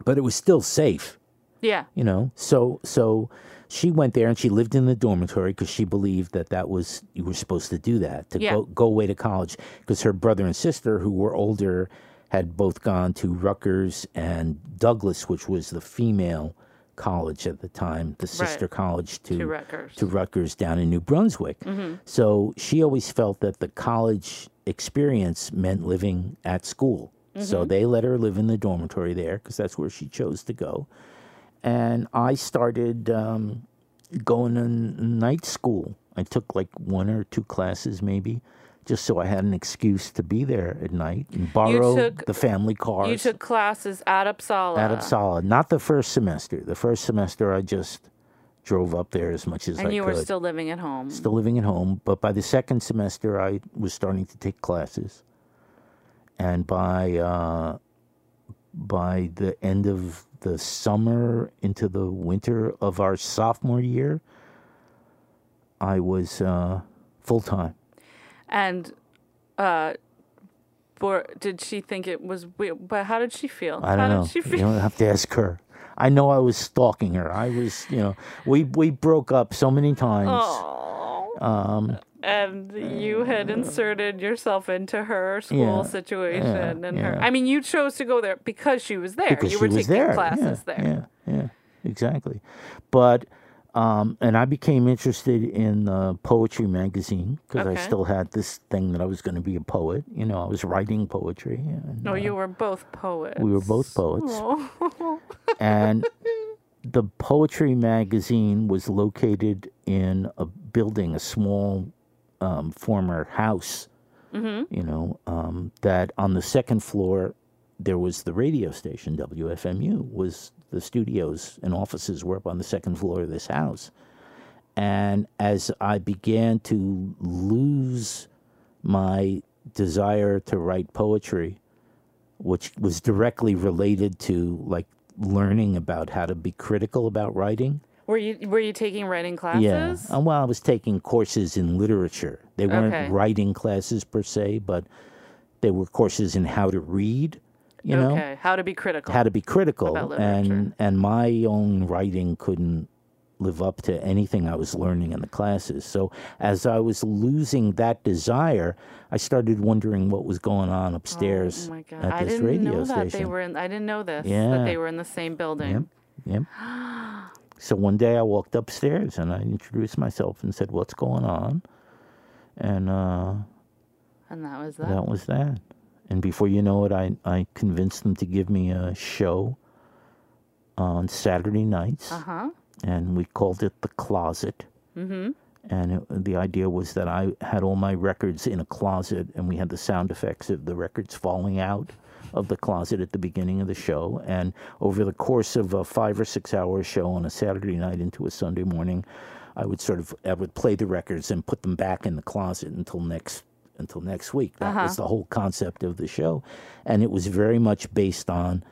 A: but it was still safe
B: Yeah.
A: you know so so she went there and she lived in the dormitory because she believed that that was you were supposed to do that to
B: Yeah.
A: go go away to college because her brother and sister who were older had both gone to Rutgers and Douglass which was the female college at the time the sister college to
B: To Rutgers. Mm-hmm.
A: to Rutgers down in New Brunswick so she always felt that the college experience meant living at school
B: Mm-hmm.
A: so they let her live in the dormitory there because that's where she chose to go and I started um, going to night school. I took like one or two classes, maybe, just so I had an excuse to be there at night and borrow
B: took-
A: the family cars
B: You took classes at Upsala.
A: at Upsala. Not the first semester. The first semester, I just drove up there as much as
B: And
A: I could.
B: And you were still living at home.
A: Still living at home, but by the second semester, I was starting to take classes, and by uh, by the end of the summer into the winter of our sophomore year, I was uh, full time.
B: And uh for, did she think it was weird? But how did she feel?
A: I don't
B: how
A: know.
B: did she
A: You don't have to ask her. I know I was stalking her. I was, you know, we we broke up so many times.
B: Oh.
A: Um,
B: and you had inserted yourself into her school
A: Yeah,
B: situation
A: yeah,
B: and her. I mean you chose to go there because she was there.
A: because
B: you
A: she
B: were
A: was
B: taking
A: there.
B: classes
A: yeah,
B: there.
A: Yeah, yeah, exactly. But um, and I became interested in uh, poetry magazine because I still had this thing that I was going to be a poet. You know, I was writing poetry. And,
B: No,
A: uh,
B: you were both poets.
A: we were both poets.
B: Oh.
A: and the poetry magazine was located in a building, a small um, former house.
B: Mm-hmm.
A: You know, um, that on the second floor there was the radio station WFMU. Was the studios and offices were up on the second floor of this house, and as I began to lose my desire to write poetry, which was directly related to like learning about how to be critical about writing.
B: Were you were you taking writing classes?
A: Yeah. Uh, well, I was taking courses in literature. They weren't
B: Okay.
A: writing classes per se, but they were courses in how to read, you know,
B: okay. How to be critical.
A: how to be critical. And and my own writing couldn't live up to anything I was learning in the classes. So as I was losing that desire, I started wondering what was going on upstairs
B: Oh my god!
A: at
B: I
A: this
B: didn't
A: radio
B: know that
A: station.
B: they were in. I didn't know this.
A: Yeah.
B: That they were in the same building.
A: Yep. so one day I walked upstairs and I introduced myself and said, "What's going on?" And uh,
B: And that was that.
A: that was that. And before you know it, I, I convinced them to give me a show on Saturday nights,
B: Uh huh.
A: and we called it The Closet.
B: Mm-hmm.
A: And it, the idea was that I had all my records in a closet, and we had the sound effects of the records falling out of the closet at the beginning of the show. And over the course of a five or six hour show on a Saturday night into a Sunday morning, I would sort of I would play the records and put them back in the closet until next until next week. That was the whole concept of the show, and it was very much based on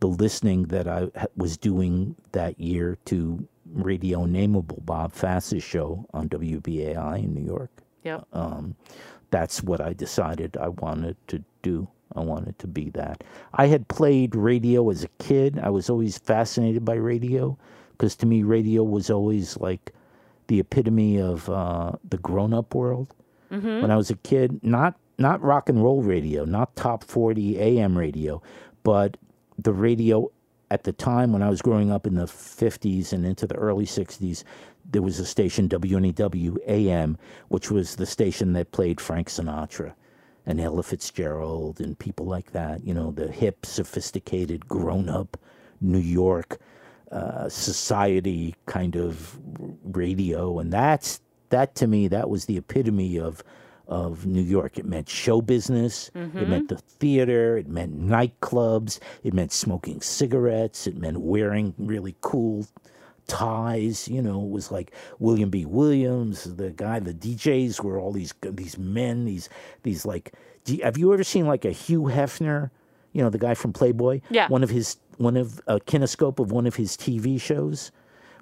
A: the listening that I was doing that year to Radio Unnameable Bob Fass's show on WBAI in New York.
B: Yep.
A: That's what I decided I wanted to do. I wanted to be that. I had played radio as a kid. I was always fascinated by radio because to me, radio was always like the epitome of uh, the grown up world. When I was a kid, not not rock and roll radio, not top 40 AM radio, but the radio at the time when I was growing up in the 50s and into the early 60s, there was a station, WNEW AM, which was the station that played Frank Sinatra and Ella Fitzgerald and people like that. You know, the hip, sophisticated, grown up New York uh, society kind of radio. And that's, that to me, that was the epitome of of New York. It meant show business. It meant mm-hmm. the theater. It meant nightclubs. It meant smoking cigarettes. It meant wearing really cool ties. You know, it was like William B. Williams, the guy. The DJs were all these these men. These these like. You, have you ever seen like a Hugh Hefner? You know, the guy from Playboy.
B: Yeah.
A: One of his one of a kinescope of one of his TV shows.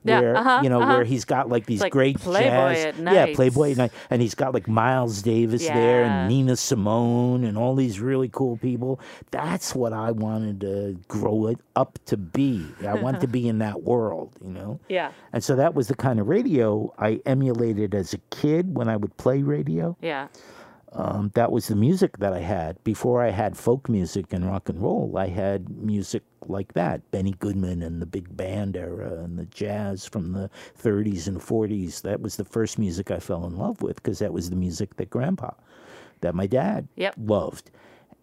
B: Yeah,
A: Where
B: uh-huh,
A: you know
B: uh-huh.
A: where he's got like these
B: like
A: great
B: Playboy
A: jazz, yeah. Playboy at night, and he's got like Miles Davis there and Nina Simone and all these really cool people. That's what I wanted to grow it up to be. I wanted to be in that world, you know.
B: Yeah.
A: And so that was the kind of radio I emulated as a kid when I would play radio.
B: Yeah.
A: Um, that was the music that I had. Before I had folk music and rock and roll, I had music like that Benny Goodman and the big band era and the jazz from the 30s and 40s. That was the first music I fell in love with because that was the music that grandpa, that my dad
B: Yep.
A: loved.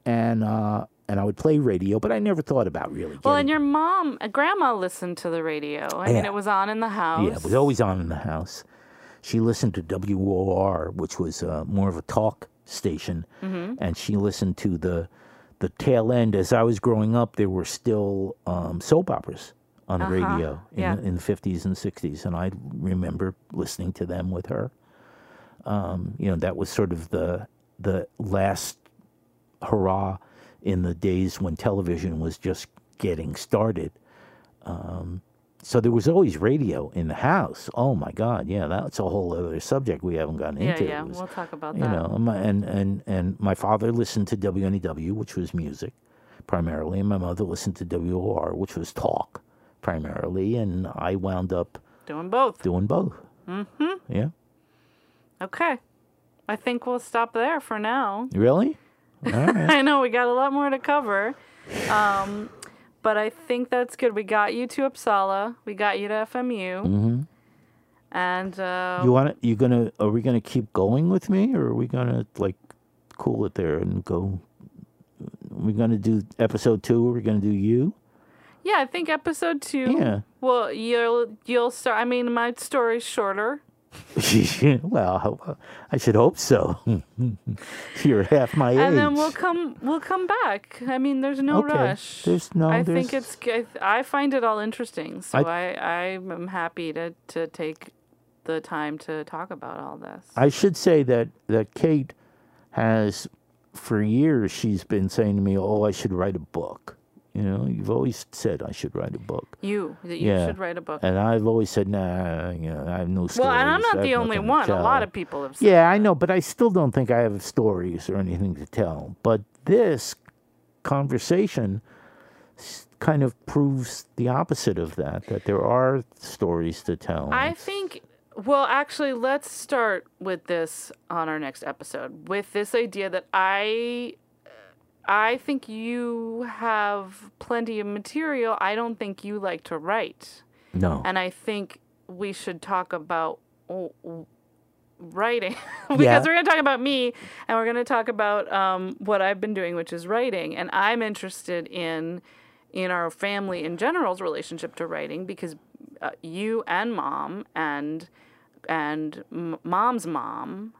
A: And, uh, and I would play radio, but I never thought about really
B: Well, and your mom, uh, grandma listened to the radio. I mean, it was on in the house.
A: Yeah, it was always on in the house. She listened to WOR, which was uh, more of a talk station,
B: Mm-hmm.
A: and she listened to the the tail end. As I was growing up, there were still um, soap operas on the radio in,
B: Uh-huh. yeah.
A: the, in the 50s and 60s, and I remember listening to them with her. Um, you know, that was sort of the the last hurrah in the days when television was just getting started. Um, so there was always radio in the house. Oh my God, yeah, that's a whole other subject we haven't gotten
B: yeah,
A: into.
B: yeah.
A: Was-
B: We'll talk about
A: you
B: that.
A: know, and my, and, and and my father listened to WNEW, which was music primarily, and my mother listened to WOR, which was talk primarily, and I wound up
B: Doing both.
A: doing both. Mm-hmm. Yeah.
B: Okay. I think we'll stop there for now.
A: Really? All right.
B: I know we got a lot more to cover. Um, but I think that's good. We got you to Upsala. We got you to FMU.
A: hmm
B: And uh,
A: You want to? You gonna? Are we gonna keep going with me, or are we gonna like cool it there and go? We're we gonna do episode two? Or are we gonna do you?
B: yeah, I think episode two.
A: Yeah.
B: Well, you'll you'll start. I mean, my story's shorter.
A: well, I should hope so. You're half my age.
B: and then we'll come we'll come back i mean there's no
A: Okay.
B: rush
A: There's no-
B: i think
A: there's-
B: it's I, find it all interesting so
A: I-
B: i i am happy to to take the time to talk about all this
A: I should say that that Kate has, for years, she's been saying to me, "Oh, I should write a book." You know, you've always said I should write a book,
B: you that you
A: Yeah.
B: should write a book
A: and I've always said, "Nah, you know, I have no stories."
B: well and i'm not the only one a lot of people have said
A: Yeah, I know, but I still don't think I have stories or anything to tell. But this conversation kind of proves the opposite of that, that there are stories to tell.
B: I think, well, actually, let's start with this on our next episode with this idea that I I think you have plenty of material. I don't think you like to write.
A: No.
B: And I think we should talk about writing because
A: Yeah.
B: we're going to talk about me and we're going to talk about um, what I've been doing, which is writing. And I'm interested in in our family in general's relationship to writing because uh, you and mom and and m- mom's mom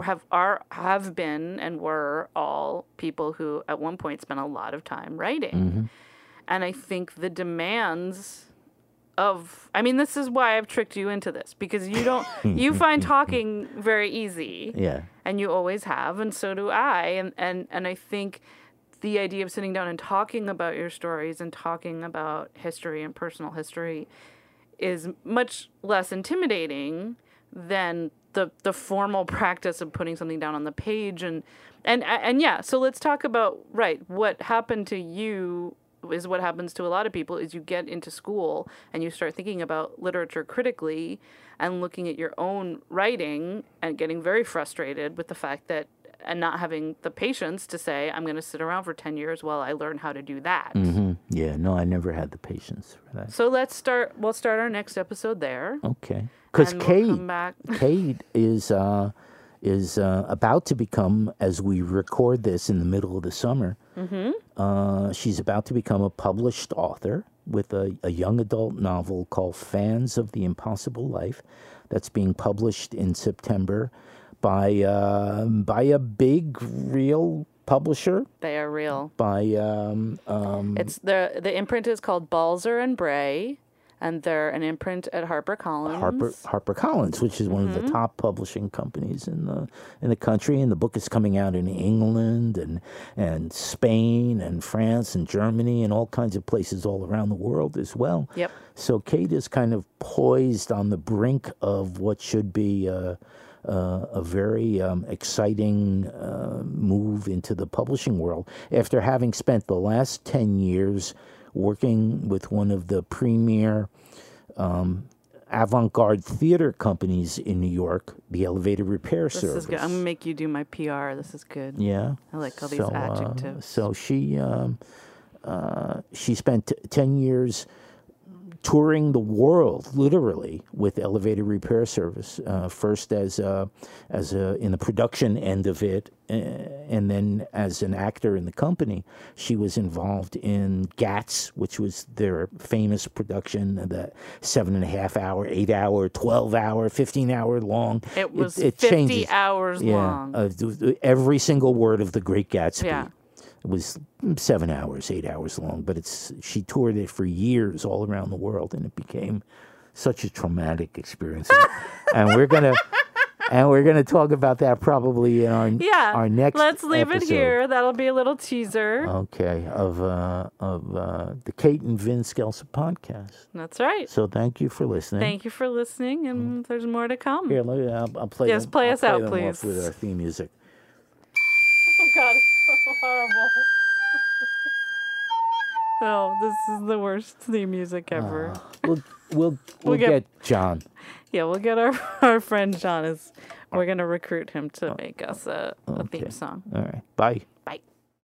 B: have are have been and were all people who at one point spent a lot of time writing. Mm-hmm. And I think the demands of I mean this is why I've tricked you into this because you don't you find talking very easy
A: yeah.
B: and you always have and so do I and and and I think the idea of sitting down and talking about your stories and talking about history and personal history is much less intimidating than the the formal practice of putting something down on the page and and and yeah so let's talk about right what happened to you is what happens to a lot of people is you get into school and you start thinking about literature critically and looking at your own writing and getting very frustrated with the fact that and not having the patience to say i'm going to sit around for 10 years while i learn how to do that
A: hmm Yeah. No, I never had the patience for that.
B: so let's start we'll start our next episode there
A: Okay. Because
B: and we'll
A: Kate, Kate is uh, is uh, about to become, as we record this in the middle of the summer, uh, she's about to become a published author with a, a young adult novel called Fans of the Impossible Life that's being published in September by uh, by a big real publisher
B: they are real
A: by um, um,
B: It's the the imprint is called Balzer and Bray, and they're an imprint at HarperCollins.
A: Harper HarperCollins, which is one of the top publishing companies in the in the country, and the book is coming out in England and and Spain and France and Germany and all kinds of places all around the world as well.
B: Yep.
A: So Kate is kind of poised on the brink of what should be. Uh, uh, a very um, exciting uh, move into the publishing world after having spent the last 10 years working with one of the premier avant garde theater companies in New York, the Elevator Repair
B: This
A: Service.
B: is good. I'm gonna make you do my PR. This is good.
A: Yeah.
B: I like all these
A: so, uh,
B: adjectives.
A: so she um, uh, she spent t- ten years touring the world, literally, with Elevator Repair Service. Uh, first as a, as a, in the production end of it, uh, and then as an actor in the company. She was involved in Gatz, which was their famous production, the seven and a half hour, eight hour, twelve hour, fifteen hour long.
B: It was
A: it
B: 50
A: changes.
B: hours
A: Yeah,
B: long.
A: uh, every single word of the Great Gatsby.
B: Yeah.
A: It was mm, seven hours, eight hours long, but it's she toured it for years all around the world, and it became such a traumatic experience. and we're gonna and we're gonna talk about that probably in our
B: yeah.
A: our next.
B: Let's leave it here. That'll be a little teaser.
A: Okay, of uh, of uh, the Kate and Vin Scelsa podcast.
B: That's right.
A: So thank you for listening.
B: Thank you for listening, and there's more to come.
A: Here, I'll, I'll play.
B: Yes,
A: them-
B: play
A: I'll
B: us out,
A: them off
B: please.
A: with our theme music.
B: Oh God, it's so horrible. Oh, this is the worst theme music ever.
A: Ah, we'll we'll we'll,
B: get-
A: get, John.
B: Yeah, we'll get our our friend John. Is we're ah. gonna recruit him to ah. make us a, a theme song.
A: All right. Bye.